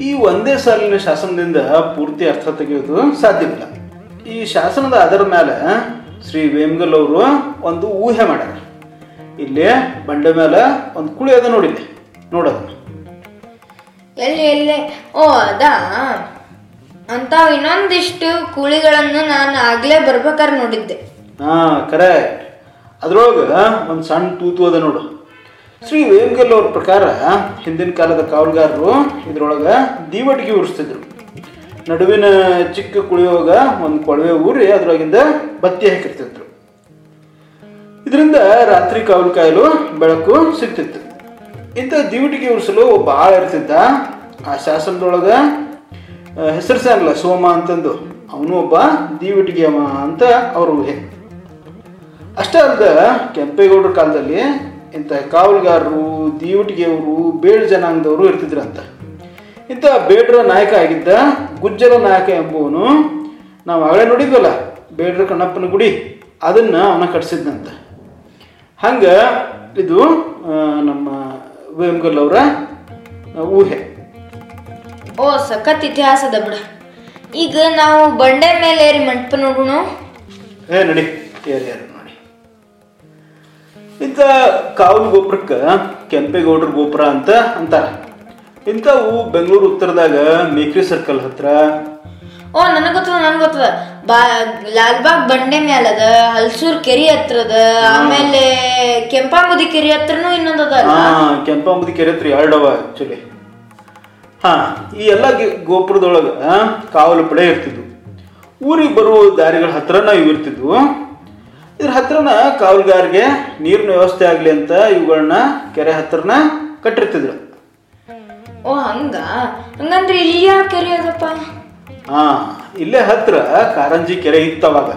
C: ಈ ಒಂದೇ ಸಾಲಿನ ಶಾಸನದಿಂದ ಪೂರ್ತಿ ಅರ್ಥ ತೆಗೆಯೋದು ಸಾಧ್ಯವಿಲ್ಲ. ಈ ಶಾಸನದ ಅದರ ಮೇಲೆ ಶ್ರೀ ವೇಮಗಲ್ ಅವರು ಒಂದು ಊಹೆ ಮಾಡ್ಯಾರ ಇಲ್ಲಿ ಬಂಡೆ ಮೇಲೆ ಒಂದು ಕುಳಿ ಅದ ನೋಡಿಲ್ಲಿ ನೋಡೋದು.
D: ಎಲ್ಲಿ ಎಲ್ಲಿ? ಓ ಅದಾ? ಅಂತಾವ್ ಇನ್ನೊಂದಿಷ್ಟು ಕೂಳಿಗಳನ್ನು ನಾನು ಆಗ್ಲೇ ಬರ್ಬೇಕಾದ್ರೆ ನೋಡಿದ್ದೆ.
C: ಹಾ ಕರೆಕ್ಟ್ ಅದ್ರೊಳಗೆ ಒಂದು ಸಣ್ಣ ತೂತು ಅದ ನೋಡು. ಶ್ರೀ ವೇಮಗಲ್ ಅವ್ರ ಪ್ರಕಾರ ಹಿಂದಿನ ಕಾಲದ ಕಾವಲುಗಾರರು ಇದ್ರೊಳಗೆ ದೀವಟಿಗೆ ಉರಿಸ್ತಿದ್ರು. ನಡುವಿನ ಚಿಕ್ಕ ಕುಳಿಯೋಗ ಒಂದು ಕೊಳವೆ ಊರಿ ಅದ್ರೊಳಗಿಂದ ಬತ್ತಿ ಹಾಕಿರ್ತಿದ್ರು. ಇದರಿಂದ ರಾತ್ರಿ ಕಾವಲು ಕಾಯಲು ಬೆಳಕು ಸಿಗ್ತಿತ್ತು. ಇಂಥ ದೀವಟಿಗೆ ಉರಿಸಲು ಒಬ್ಬ ಆಳ ಇರ್ತಿದ್ದ ಆ ಶಾಸನದೊಳಗ ಹೆಸರಿಸಲ್ಲ, ಸೋಮ ಅಂತಂದು. ಅವನು ಒಬ್ಬ ದೀವಿಟ್ಗೆ ಅವ ಅಂತ ಅವ್ರ ಊಹೆ. ಅಷ್ಟೇ ಅಲ್ಲದ ಕೆಂಪೇಗೌಡರ ಕಾಲದಲ್ಲಿ ಇಂಥ ಕಾವಲುಗಾರರು, ದೀವಟಿಗೆಯವರು, ಬೇಡ ಜನಾಂಗದವರು ಇರ್ತಿದ್ರಂತ. ಇಂಥ ಬೇಡ್ರ ನಾಯಕ ಆಗಿದ್ದ ಗುಜ್ಜರ ನಾಯಕ ಎಂಬುವನು ನಾವು ಆಗಲೇ ನೋಡಿದ್ವಲ್ಲ, ಬೇಡ್ರ ಕಣ್ಣಪ್ಪನ ಗುಡಿ, ಅದನ್ನು ಅವನ ಕಟ್ಸಿದ್ನಂತ. ಹಂಗೆ ಇದು ನಮ್ಮ ವೇಮಗಲ್ ಅವರ ಊಹೆ.
D: ಓ ಸಖತ್ ಇತಿಹಾಸದ ಬಿಡ. ಈಗ ನಾವು ಬಂಡೆ ಮೇಲೆ ಏರಿ ಮಂಟಪ ನೋಡೋಣ.
C: ಏ ನಡಿ ಏರಿ ಏರಿ ನೋಡಿ ಇಂಥ ಕಾವಲು ಗೋಪುರಕ್ಕೆ ಕೆಂಪೇಗೌಡರ ಗೋಪುರ ಅಂತ ಅಂತಾರ. ಇಂಥವು ಬೆಂಗಳೂರು ಉತ್ತರದಾಗ ಮೇಕ್ರಿ ಸರ್ಕಲ್ ಹತ್ರ.
D: ಓ ನನಗೆ ಗೊತ್ತದ ನನಗೆ ಗೊತ್ತದ. ಬಾ ಲಾಲ್ಬಾಗ್ ಬಂಡೆ ಮ್ಯಾಲದ ಹಲ್ಸೂರ್ ಕೆರಿ ಹತ್ರದ ಆಮೇಲೆ ಕೆಂಪಾಂಬುದಿ ಕೆರಿ ಹತ್ರನೂ ಇನ್ನೊಂದು
C: ಹಾ ಕೆಂಪಾಂಬುದಿ ಕೆರೆ ಹತ್ರ ಎರಡವ ಆಕ್ಚುಲಿ ಹಾ ಈ ಎಲ್ಲ ಗೋಪುರದೊಳಗ ಕಾವಲು ಪಡೆ ಇರ್ತಿದ್ವು. ಊರಿಗೆ ಬರುವ ದಾರಿಗಳ ಹತ್ರನ ಇವು ಇರ್ತಿದ್ವು. ಇದ್ರ ಹತ್ರನ ಕಾವಲುಗಾರಿಗೆ ನೀರಿನ ವ್ಯವಸ್ಥೆ ಆಗಲಿ ಅಂತ ಇವುಗಳನ್ನ ಕೆರೆ ಹತ್ರನ ಕಟ್ಟಿರ್ತಿದ್ರು.
D: ಓ ಹಂಗ? ಹಂಗಂದ್ರೆ ಇಲ್ಲಿ ಯಾವ ಕೆರೆ ಅದಪ್ಪ?
C: ಹಾ ಇಲ್ಲೇ ಹತ್ರ ಕಾರಂಜಿ ಕೆರೆ ಇತ್ತವಾಗ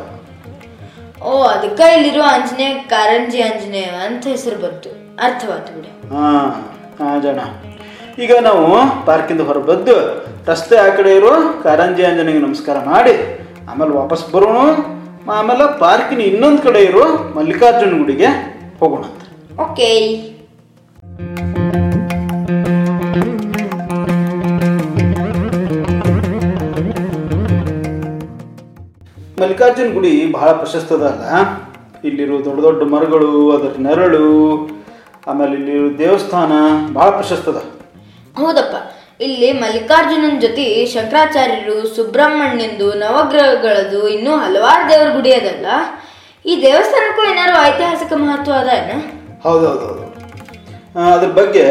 D: ಓ ಅದಕ್ಕ ಇಲ್ಲಿರೋ ಆಂಜನೇಯ ಕಾರಂಜಿ ಆಂಜನೇಯ ಅಂತ ಹೆಸರು ಬಂತು. ಅರ್ಥವಾಯ್ತು ಬಿಡಿ.
C: ಹಾ ಹಾ ಜನ ಈಗ ನಾವು ಪಾರ್ಕಿಂದ ಹೊರಬದ್ದು ರಸ್ತೆ ಆ ಕಡೆ ಇರೋ ಕಾರಂಜಿ ಅಂಜನಿಗೆ ನಮಸ್ಕಾರ ಮಾಡಿ ಆಮೇಲೆ ವಾಪಸ್ ಬರೋಣ ಆಮೇಲೆ ಪಾರ್ಕಿನ ಇನ್ನೊಂದು ಕಡೆ ಇರೋ ಮಲ್ಲಿಕಾರ್ಜುನ ಗುಡಿಗೆ ಹೋಗೋಣ ಅಂತ.
D: ಓಕೆ.
C: ಮಲ್ಲಿಕಾರ್ಜುನ ಗುಡಿ ಬಹಳ ಪ್ರಶಸ್ತದಲ್ಲ ಇಲ್ಲಿರೋ ದೊಡ್ಡ ದೊಡ್ಡ ಮರಗಳು ಅದರ ನೆರಳು ಆಮೇಲೆ ಇಲ್ಲಿರೋ ದೇವಸ್ಥಾನ ಬಹಳ ಪ್ರಶಸ್ತದ
D: ಹೌದಪ್ಪ. ಇಲ್ಲಿ ಮಲ್ಲಿಕಾರ್ಜುನನ ಜೊತೆ ಶಂಕರಾಚಾರ್ಯರು ಸುಬ್ರಹ್ಮಣ್ಯಂದು ನವಗ್ರಹಗಳದು ಇನ್ನೂ ಹಲವಾರು ದೇವರ ಗುಡಿ ಅದಲ್ಲ? ಈ ದೇವಸ್ಥಾನಕ್ಕೂ ಏನಾದ್ರು ಐತಿಹಾಸಿಕ ಮಹತ್ವ ಅದ ಏನ?
C: ಹೌದೌದು ಹೌದು ಅದ್ರ ಬಗ್ಗೆ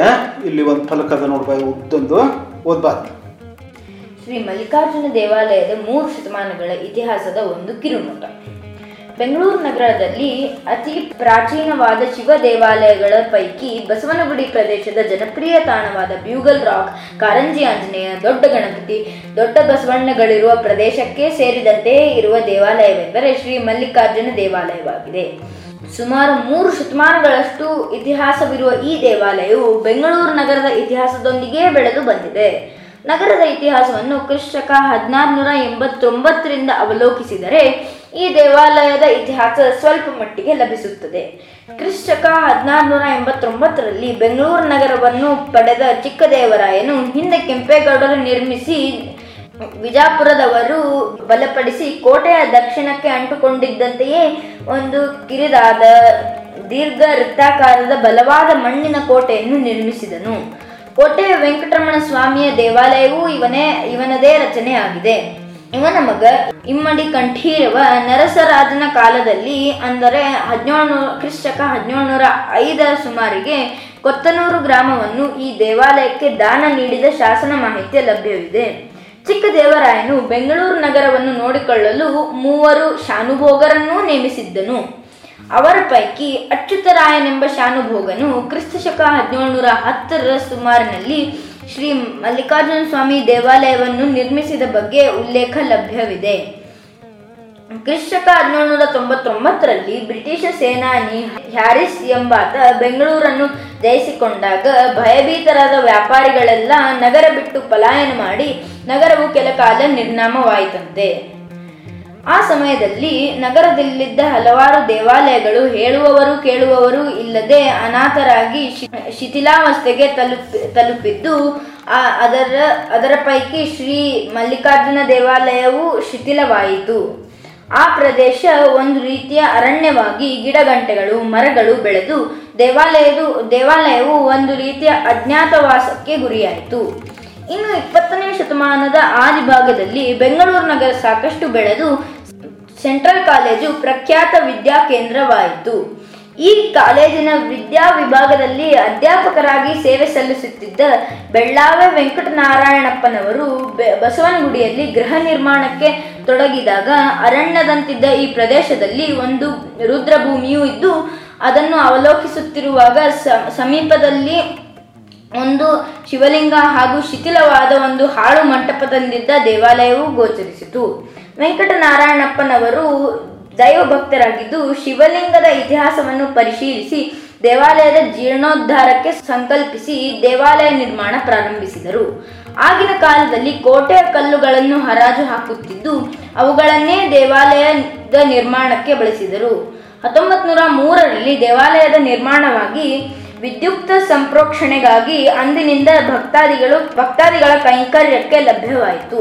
C: ಇಲ್ಲಿ ಒಂದು ಫಲಕ ಅದ ನೋಡ್ಬಾ ಉದ್ದೊಂದು ಓದ್ಬಾರ್ದು.
D: ಶ್ರೀ ಮಲ್ಲಿಕಾರ್ಜುನ ದೇವಾಲಯದ ಮೂರು ಶತಮಾನಗಳ ಇತಿಹಾಸದ ಒಂದು ಕಿರುನೋಟ ಬೆಂಗಳೂರು ನಗರದಲ್ಲಿ ಅತಿ ಪ್ರಾಚೀನವಾದ ಶಿವ ದೇವಾಲಯಗಳ ಪೈಕಿ ಬಸವನಗುಡಿ ಪ್ರದೇಶದ ಜನಪ್ರಿಯ ತಾಣವಾದ ಬ್ಯೂಗಲ್ ರಾಕ್, ಕಾರಂಜಿ ಆಂಜನೇಯ, ದೊಡ್ಡ ಗಣಪತಿ, ದೊಡ್ಡ ಬಸವಣ್ಣಗಳಿರುವ ಪ್ರದೇಶಕ್ಕೆ ಸೇರಿದಂತೆಯೇ ಇರುವ ದೇವಾಲಯವೆಂದರೆ ಶ್ರೀ ಮಲ್ಲಿಕಾರ್ಜುನ ದೇವಾಲಯವಾಗಿದೆ. ಸುಮಾರು ಮೂರು ಶತಮಾನಗಳಷ್ಟು ಇತಿಹಾಸವಿರುವ ಈ ದೇವಾಲಯವು ಬೆಂಗಳೂರು ನಗರದ ಇತಿಹಾಸದೊಂದಿಗೆ ಬೆಳೆದು ಬಂದಿದೆ. ನಗರದ ಇತಿಹಾಸವನ್ನು ಕೃಷಕ ಹದಿನಾರು ನೂರ ಎಂಬತ್ತೊಂಬತ್ತರಿಂದ ಅವಲೋಕಿಸಿದರೆ ಈ ದೇವಾಲಯದ ಇತಿಹಾಸ ಸ್ವಲ್ಪ ಮಟ್ಟಿಗೆ ಲಭಿಸುತ್ತದೆ. ಕ್ರಿಸ್ತಕ ಹದಿನಾರುನೂರ ಎಂಬತ್ತೊಂಬತ್ತರಲ್ಲಿ ಬೆಂಗಳೂರು ನಗರವನ್ನು ಪಡೆದ ಚಿಕ್ಕದೇವರಾಯನು ಹಿಂದೆ ಕೆಂಪೇಗೌಡರು ನಿರ್ಮಿಸಿ ವಿಜಾಪುರದವರು ಬಲಪಡಿಸಿ ಕೋಟೆಯ ದಕ್ಷಿಣಕ್ಕೆ ಅಂಟುಕೊಂಡಿದ್ದಂತೆಯೇ ಒಂದು ಕಿರಿದಾದ ದೀರ್ಘ ವೃತ್ತಾಕಾರದ ಬಲವಾದ ಮಣ್ಣಿನ ಕೋಟೆಯನ್ನು ನಿರ್ಮಿಸಿದನು. ಕೋಟೆಯ ವೆಂಕಟರಮಣ ಸ್ವಾಮಿಯ ದೇವಾಲಯವೂ ಇವನೇ, ಇವನದೇ ರಚನೆಯಾಗಿದೆ. ಇವನ ನಮಗ ಇಮ್ಮಡಿ ಕಂಠೀರವ ನರಸರಾಜನ ಕಾಲದಲ್ಲಿ ಅಂದರೆ ಹದಿನೇಳು ಕ್ರಿಸ್ತಕ ಹದಿನೇಳುನೂರ ಐದರ ಸುಮಾರಿಗೆ ಕೊತ್ತನೂರು ಗ್ರಾಮವನ್ನು ಈ ದೇವಾಲಯಕ್ಕೆ ದಾನ ನೀಡಿದ ಶಾಸನ ಮಾಹಿತಿ ಲಭ್ಯವಿದೆ. ಚಿಕ್ಕ ದೇವರಾಯನು ಬೆಂಗಳೂರು ನಗರವನ್ನು ನೋಡಿಕೊಳ್ಳಲು ಮೂವರು ಶಾನುಭೋಗರನ್ನೂ ನೇಮಿಸಿದ್ದನು. ಅವರ ಪೈಕಿ ಅಚ್ಯುತರಾಯನೆಂಬ ಶಾನುಭೋಗನು ಕ್ರಿಸ್ತಶಕ ಹದಿನೇಳುನೂರ ಹತ್ತರ ಸುಮಾರಿನಲ್ಲಿ ಶ್ರೀ ಮಲ್ಲಿಕಾರ್ಜುನ ಸ್ವಾಮಿ ದೇವಾಲಯವನ್ನು ನಿರ್ಮಿಸಿದ ಬಗ್ಗೆ ಉಲ್ಲೇಖ ಲಭ್ಯವಿದೆ. ಕ್ರಿಸ್ತಕ ಹದಿನೇಳುನೂರ ತೊಂಬತ್ತೊಂಬತ್ತರಲ್ಲಿ ಬ್ರಿಟಿಷ ಸೇನಾನಿ ಹ್ಯಾರಿಸ್ ಎಂಬಾತ ಬೆಂಗಳೂರನ್ನು ಜಯಿಸಿಕೊಂಡಾಗ ಭಯಭೀತರಾದ ವ್ಯಾಪಾರಿಗಳೆಲ್ಲ ನಗರ ಬಿಟ್ಟು ಪಲಾಯನ ಮಾಡಿ ನಗರವು ಕೆಲ ಕಾಲ ನಿರ್ನಾಮವಾಯಿತಂತೆ. ಆ ಸಮಯದಲ್ಲಿ ನಗರದಲ್ಲಿದ್ದ ಹಲವಾರು ದೇವಾಲಯಗಳು ಹೇಳುವವರು ಕೇಳುವವರು ಇಲ್ಲದೆ ಅನಾಥರಾಗಿ ಶಿಥಿಲಾವಸ್ಥೆಗೆ ತಲುಪ್, ತಲುಪಿದ್ದು, ಆ ಅದರ ಅದರ ಪೈಕಿ ಶ್ರೀ ಮಲ್ಲಿಕಾರ್ಜುನ ದೇವಾಲಯವು ಶಿಥಿಲವಾಯಿತು. ಆ ಪ್ರದೇಶ ಒಂದು ರೀತಿಯ ಅರಣ್ಯವಾಗಿ ಗಿಡಗಂಟೆಗಳು, ಮರಗಳು ಬೆಳೆದು ದೇವಾಲಯದು, ದೇವಾಲಯವು ಒಂದು ರೀತಿಯ ಅಜ್ಞಾತವಾಸಕ್ಕೆ ಗುರಿಯಾಯಿತು. ಇನ್ನು ಇಪ್ಪತ್ತನೇ ಶತಮಾನದ ಆದಿಭಾಗದಲ್ಲಿ ಬೆಂಗಳೂರು ನಗರ ಸಾಕಷ್ಟು ಬೆಳೆದು ಸೆಂಟ್ರಲ್ ಕಾಲೇಜು ಪ್ರಖ್ಯಾತ ವಿದ್ಯಾ ಕೇಂದ್ರವಾಯಿತು. ಈ ಕಾಲೇಜಿನ ವಿದ್ಯಾ ವಿಭಾಗದಲ್ಲಿ ಅಧ್ಯಾಪಕರಾಗಿ ಸೇವೆ ಸಲ್ಲಿಸುತ್ತಿದ್ದ ಬೆಳ್ಳಾವೆ ವೆಂಕಟನಾರಾಯಣಪ್ಪನವರು ಬಸವನಗುಡಿಯಲ್ಲಿ ಗೃಹ ನಿರ್ಮಾಣಕ್ಕೆ ತೊಡಗಿದಾಗ ಅರಣ್ಯದಂತಿದ್ದ ಈ ಪ್ರದೇಶದಲ್ಲಿ ಒಂದು ರುದ್ರಭೂಮಿಯೂ ಇದ್ದು ಅದನ್ನು ಅವಲೋಕಿಸುತ್ತಿರುವಾಗ ಸಮೀಪದಲ್ಲಿ ಒಂದು ಶಿವಲಿಂಗ ಹಾಗೂ ಶಿಥಿಲವಾದ ಒಂದು ಹಾಳು ಮಂಟಪದಲ್ಲಿದ್ದ ದೇವಾಲಯವು ಗೋಚರಿಸಿತು. ವೆಂಕಟನಾರಾಯಣಪ್ಪನವರು ದೈವ ಭಕ್ತರಾಗಿದ್ದು ಶಿವಲಿಂಗದ ಇತಿಹಾಸವನ್ನು ಪರಿಶೀಲಿಸಿ ದೇವಾಲಯದ ಜೀರ್ಣೋದ್ಧಾರಕ್ಕೆ ಸಂಕಲ್ಪಿಸಿ ದೇವಾಲಯ ನಿರ್ಮಾಣ ಪ್ರಾರಂಭಿಸಿದರು. ಆಗಿನ ಕಾಲದಲ್ಲಿ ಕೋಟೆಯ ಕಲ್ಲುಗಳನ್ನು ಹರಾಜು ಹಾಕುತ್ತಿದ್ದು ಅವುಗಳನ್ನೇ ದೇವಾಲಯದ ನಿರ್ಮಾಣಕ್ಕೆ ಬಳಸಿದರು. ಹತ್ತೊಂಬತ್ತು ನೂರ ಮೂರರಲ್ಲಿ ದೇವಾಲಯದ ನಿರ್ಮಾಣವಾಗಿ ವಿದ್ಯುಕ್ತ ಸಂಪ್ರೋಕ್ಷಣೆಗಾಗಿ ಅಂದಿನಿಂದ ಭಕ್ತಾದಿಗಳು ಭಕ್ತಾದಿಗಳ ಕೈಂಕರ್ಯಕ್ಕೆ ಲಭ್ಯವಾಯಿತು.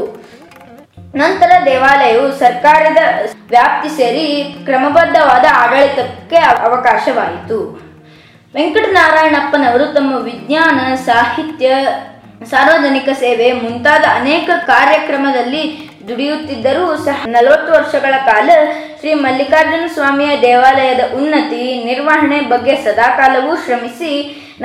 D: ನಂತರ ದೇವಾಲಯವು ಸರ್ಕಾರದ ವ್ಯಾಪ್ತಿ ಸೇರಿ ಕ್ರಮಬದ್ಧವಾದ ಆಡಳಿತಕ್ಕೆ ಅವಕಾಶವಾಯಿತು. ವೆಂಕಟನಾರಾಯಣಪ್ಪನವರು ತಮ್ಮ ವಿಜ್ಞಾನ, ಸಾಹಿತ್ಯ, ಸಾರ್ವಜನಿಕ ಸೇವೆ ಮುಂತಾದ ಅನೇಕ ಕಾರ್ಯಕ್ರಮದಲ್ಲಿ ದುಡಿಯುತ್ತಿದ್ದರೂ ಸಹ ನಲವತ್ತು ವರ್ಷಗಳ ಕಾಲ ಶ್ರೀ ಮಲ್ಲಿಕಾರ್ಜುನ ಸ್ವಾಮಿಯ ದೇವಾಲಯದ ಉನ್ನತಿ, ನಿರ್ವಹಣೆ ಬಗ್ಗೆ ಸದಾಕಾಲವೂ ಶ್ರಮಿಸಿ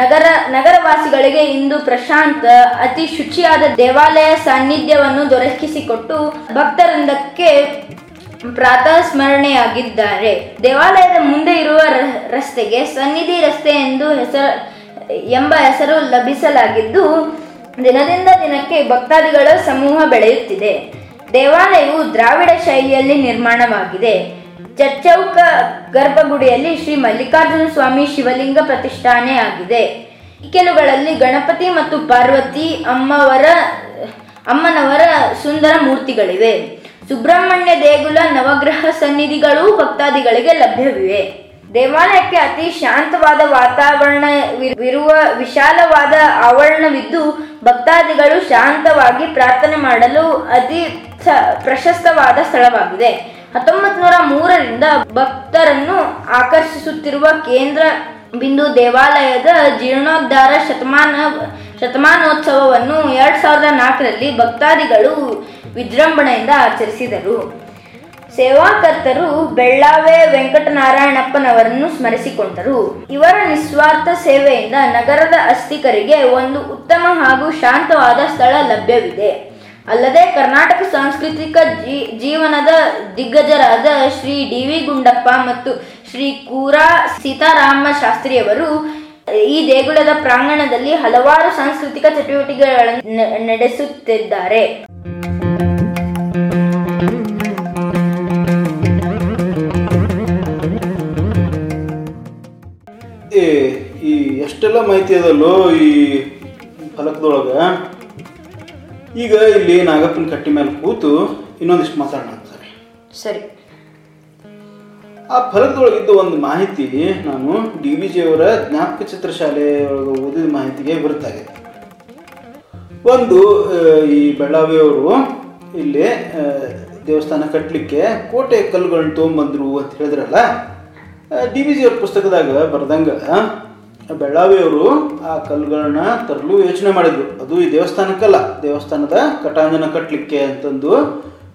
D: ನಗರ, ನಗರವಾಸಿಗಳಿಗೆ ಇಂದು ಪ್ರಶಾಂತ, ಅತಿ ಶುಚಿಯಾದ ದೇವಾಲಯ ಸಾನ್ನಿಧ್ಯವನ್ನು ದೊರಕಿಸಿಕೊಟ್ಟು ಭಕ್ತರಂದಕ್ಕೆ ಪ್ರಾತಃ ಸ್ಮರಣೆಯಾಗಿದ್ದಾರೆ ದೇವಾಲಯದ ಮುಂದೆ ಇರುವ ರಸ್ತೆಗೆ ಸನ್ನಿಧಿ ರಸ್ತೆ ಎಂದು ಹೆಸರು, ಎಂಬ ಹೆಸರು ಲಭಿಸಲಾಗಿದ್ದು, ದಿನದಿಂದ ದಿನಕ್ಕೆ ಭಕ್ತಾದಿಗಳ ಸಮೂಹ ಬೆಳೆಯುತ್ತಿದೆ. ದೇವಾಲಯವು ದ್ರಾವಿಡ ಶೈಲಿಯಲ್ಲಿ ನಿರ್ಮಾಣವಾಗಿದೆ. ಚಚ್ಚೌಕ ಗರ್ಭಗುಡಿಯಲ್ಲಿ ಶ್ರೀ ಮಲ್ಲಿಕಾರ್ಜುನ ಸ್ವಾಮಿ ಶಿವಲಿಂಗ ಪ್ರತಿಷ್ಠಾನೆ ಆಗಿದೆ. ಇಕ್ಕೆಲುಗಳಲ್ಲಿ ಗಣಪತಿ ಮತ್ತು ಪಾರ್ವತಿ ಅಮ್ಮವರ, ಅಮ್ಮನವರ ಸುಂದರ ಮೂರ್ತಿಗಳಿವೆ. ಸುಬ್ರಹ್ಮಣ್ಯ ದೇಗುಲ ನವಗ್ರಹ ಸನ್ನಿಧಿಗಳು ಭಕ್ತಾದಿಗಳಿಗೆ ಲಭ್ಯವಿವೆ. ದೇವಾಲಯಕ್ಕೆ ಅತಿ ಶಾಂತವಾದ ವಾತಾವರಣವಿರುವ ವಿಶಾಲವಾದ ಆವರಣವಿದ್ದು, ಭಕ್ತಾದಿಗಳು ಶಾಂತವಾಗಿ ಪ್ರಾರ್ಥನೆ ಮಾಡಲು ಅತಿ ಪ್ರಶಸ್ತವಾದ ಸ್ಥಳವಾಗಿದೆ. ಹತ್ತೊಂಬತ್ ನೂರ ಮೂರರಿಂದ ಭಕ್ತರನ್ನು ಆಕರ್ಷಿಸುತ್ತಿರುವ ಕೇಂದ್ರ ಬಿಂದು ದೇವಾಲಯದ ಜೀರ್ಣೋದ್ಧಾರ ಶತಮಾನ, ಶತಮಾನೋತ್ಸವವನ್ನು ಎರಡ್ ಸಾವಿರದ ನಾಲ್ಕರಲ್ಲಿ ಭಕ್ತಾದಿಗಳು ವಿಜೃಂಭಣೆಯಿಂದ ಆಚರಿಸಿದರು. ಸೇವಾಕರ್ತರು ಬೆಳ್ಳಾವೆ ವೆಂಕಟನಾರಾಯಣಪ್ಪನವರನ್ನು ಸ್ಮರಿಸಿಕೊಂಡರು. ಇವರ ನಿಸ್ವಾರ್ಥ ಸೇವೆಯಿಂದ ನಗರದ ಅಸ್ತಿಕರಿಗೆ ಒಂದು ಉತ್ತಮ ಹಾಗೂ ಶಾಂತವಾದ ಸ್ಥಳ ಲಭ್ಯವಿದೆ. ಅಲ್ಲದೆ ಕರ್ನಾಟಕ ಸಾಂಸ್ಕೃತಿಕ ಜೀ, ಜೀವನದ ದಿಗ್ಗಜರಾದ ಶ್ರೀ ಡಿ ವಿ ಗುಂಡಪ್ಪ ಮತ್ತು ಶ್ರೀ ಕೂರಾ ಸೀತಾರಾಮ ಶಾಸ್ತ್ರಿಯವರು ಈ ದೇಗುಲದ ಪ್ರಾಂಗಣದಲ್ಲಿ ಹಲವಾರು ಸಾಂಸ್ಕೃತಿಕ ಚಟುವಟಿಕೆಗಳನ್ನು ನಡೆಸುತ್ತಿದ್ದಾರೆ.
C: ಈ ಎಷ್ಟೆಲ್ಲ ಮಾಹಿತಿ ಅದಲ್ಲೋ ಈ ಫಲಕದೊಳಗೆ. ಈಗ ಇಲ್ಲಿ ನಾಗಪ್ಪನ ಕಟ್ಟಿ ಮೇಲೆ ಕೂತು ಇನ್ನೊಂದಿಷ್ಟು ಮಾತಾಡೋಣ ಅಂತಾರೆ
D: ಸರಿ.
C: ಆ ಫಲಕದೊಳಗಿದ್ದ ಒಂದು ಮಾಹಿತಿ ನಾನು ಡಿ ವಿ ಜಿಯವರ ಜ್ಞಾಪಕ ಚಿತ್ರಶಾಲೆ ಒಳಗೆ ಓದಿದ ಮಾಹಿತಿಗೆ ಗುರುತಾಗಿದೆ. ಒಂದು ಈ ಬೆಳ್ಳಾವಿಯವರು ಇಲ್ಲಿ ದೇವಸ್ಥಾನ ಕಟ್ಟಲಿಕ್ಕೆ ಕೋಟೆ ಕಲ್ಲುಗಳನ್ನ ತೊಗೊಂಬಂದ್ರು ಅಂತ ಹೇಳಿದ್ರಲ್ಲ ಡಿ ವಿ ಜಿಯವ್ರ ಪುಸ್ತಕದಾಗ ಬರ್ದಂಗ ಬೆಳ್ಳಾವಿಯವರು ಆ ಕಲ್ಲುಗಳನ್ನ ತರಲು ಯೋಚನೆ ಮಾಡಿದ್ರು. ಅದು ಈ ದೇವಸ್ಥಾನಕ್ಕಲ್ಲ, ದೇವಸ್ಥಾನದ ಕಟಾಂಜನ ಕಟ್ಟಲಿಕ್ಕೆ ಅಂತಂದು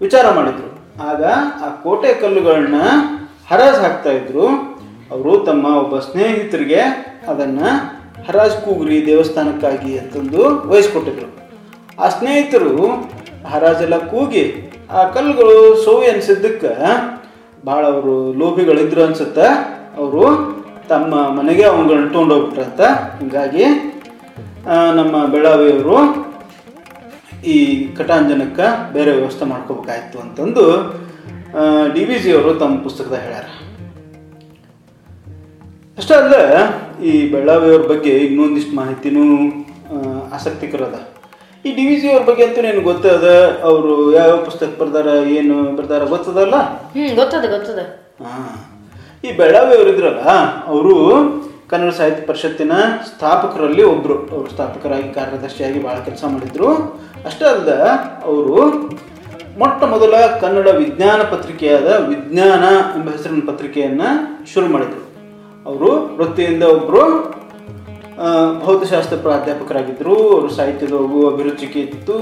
C: ವಿಚಾರ ಮಾಡಿದ್ರು. ಆಗ ಆ ಕೋಟೆ ಕಲ್ಲುಗಳನ್ನ ಹರಾಜ್ ಹಾಕ್ತಾ ಇದ್ರು. ಅವರು ತಮ್ಮ ಒಬ್ಬ ಸ್ನೇಹಿತರಿಗೆ ಅದನ್ನ ಹರಾಜ್ ಕೂಗ್ರಿ ದೇವಸ್ಥಾನಕ್ಕಾಗಿ ಅಂತಂದು ವಹಿಸ್ಕೊಟ್ಟಿದ್ರು. ಆ ಸ್ನೇಹಿತರು ಹರಾಜೆಲ್ಲ ಕೂಗಿ ಆ ಕಲ್ಲುಗಳು ಸೋವಿ ಅನ್ಸಿದ್ದಕ್ಕೆ ಭಾಳ ಅವರು ಲೋಭಿಗಳಿದ್ರು ಅನ್ಸುತ್ತೆ, ಅವರು ತಮ್ಮ ಮನೆಗೆ ಅವುಗಳನ್ನ ತೊಗೊಂಡೋಗ್ಬಿಟ್ರಂತ. ಹಿಂಗಾಗಿ ನಮ್ಮ ಬೆಳಾವಿಯವರು ಈ ಕಟಾಂಜನಕ್ಕೆ ಬೇರೆ ವ್ಯವಸ್ಥೆ ಮಾಡ್ಕೋಬೇಕಾಯ್ತು ಅಂತಂದು ಡಿ ವಿ ಜಿಯವರು ತಮ್ಮ ಪುಸ್ತಕದಾಗ ಹೇಳ್ಯಾರ. ಅಷ್ಟೇ ಅಲ್ಲ ಈ ಬೆಳ್ಳಾವಿಯವ್ರ ಬಗ್ಗೆ ಇನ್ನೊಂದಿಷ್ಟು ಮಾಹಿತಿನೂ ಅದ ಈ ಡಿ ವಿ ಜಿ ಅವ್ರ ಬಗ್ಗೆ ಅಂತೂ ನಿನಗೆ ಗೊತ್ತದ? ಅವರು ಯಾವ ಪುಸ್ತಕ ಬರ್ದಾರ ಏನು ಬರ್ದಾರ ಗೊತ್ತದಲ್ಲ?
D: ಗೊತ್ತದ ಗೊತ್ತದ.
C: ಹಾಂ. ಈ ಬೆಳಗಾವಿ ಅವರಿದ್ರಲ್ಲ ಅವರು ಕನ್ನಡ ಸಾಹಿತ್ಯ ಪರಿಷತ್ತಿನ ಸ್ಥಾಪಕರಲ್ಲಿ ಒಬ್ಬರು ಅವರು ಸ್ಥಾಪಕರಾಗಿ, ಕಾರ್ಯದರ್ಶಿಯಾಗಿ ಭಾಳ ಕೆಲಸ ಮಾಡಿದ್ರು. ಅಷ್ಟೇ ಅಲ್ಲದ, ಅವರು ಮೊಟ್ಟ ಮೊದಲ ಕನ್ನಡ ವಿಜ್ಞಾನ ಪತ್ರಿಕೆಯಾದ ವಿಜ್ಞಾನ ಎಂಬ ಹೆಸರಿನ ಪತ್ರಿಕೆಯನ್ನು ಶುರು ಮಾಡಿದರು. ಅವರು ವೃತ್ತಿಯಿಂದ ಒಬ್ಬರು ಭೌತಶಾಸ್ತ್ರ ಪ್ರಾಧ್ಯಾಪಕರಾಗಿದ್ದರು ಅವರು ಸಾಹಿತ್ಯದ ಹೋಗು ಅಭಿರುಚಿಕೆ ಇತ್ತು.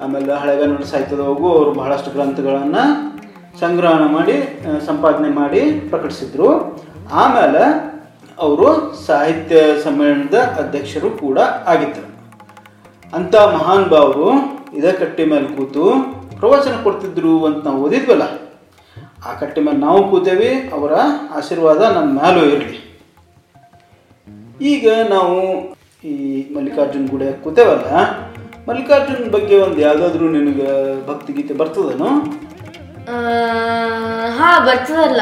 C: ಆಮೇಲೆ ಹಳೆಗನ್ನಡ ಸಾಹಿತ್ಯದೊಳಗೂ ಅವರು ಬಹಳಷ್ಟು ಗ್ರಂಥಗಳನ್ನು ಸಂಗ್ರಹಣ ಮಾಡಿ ಸಂಪಾದನೆ ಮಾಡಿ ಪ್ರಕಟಿಸಿದ್ರು. ಆಮೇಲೆ ಅವರು ಸಾಹಿತ್ಯ ಸಮ್ಮೇಳನದ ಅಧ್ಯಕ್ಷರು ಕೂಡ ಆಗಿದ್ದರು ಅಂಥ ಮಹಾನ್ ಭಾವರು ಇದೇ ಕಟ್ಟೆ ಮೇಲೆ ಕೂತು ಪ್ರವಚನ ಕೊಡ್ತಿದ್ರು ಅಂತ ನಾವು ಓದಿದ್ವಲ್ಲ, ಆ ಕಟ್ಟೆ ಮೇಲೆ ನಾವು ಕೂತೇವಿ, ಅವರ ಆಶೀರ್ವಾದ ನಮ್ಮ ಮ್ಯಾಲೂ ಇರಲಿ. ಈಗ ನಾವು ಈ ಮಲ್ಲಿಕಾರ್ಜುನ್ ಗುಡಿಯಾಗ ಕೂತೇವಲ್ಲ, ಮಲ್ಲಿಕಾರ್ಜುನ್ ಬಗ್ಗೆ ಒಂದು ಯಾವುದಾದ್ರೂ ನಿನಗೆ ಭಕ್ತಿಗೀತೆ ಬರ್ತದನು?
D: ಹಾ ಬರ್ತದಲ್ಲ.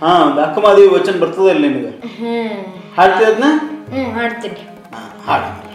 C: ಹಾಂ ಅಕ್ಕಮಾದೇವಿ ವಚನ ಬರ್ತದಲ್ಲ ನಿಮಗೆ
D: ಹ್ಮ್.
C: ಹಾಡ್ತಿ ಅದನ್ನ
D: ಹ್ಮ್ ಹಾಡ್ತೀನಿ.
C: ಹಾಡು.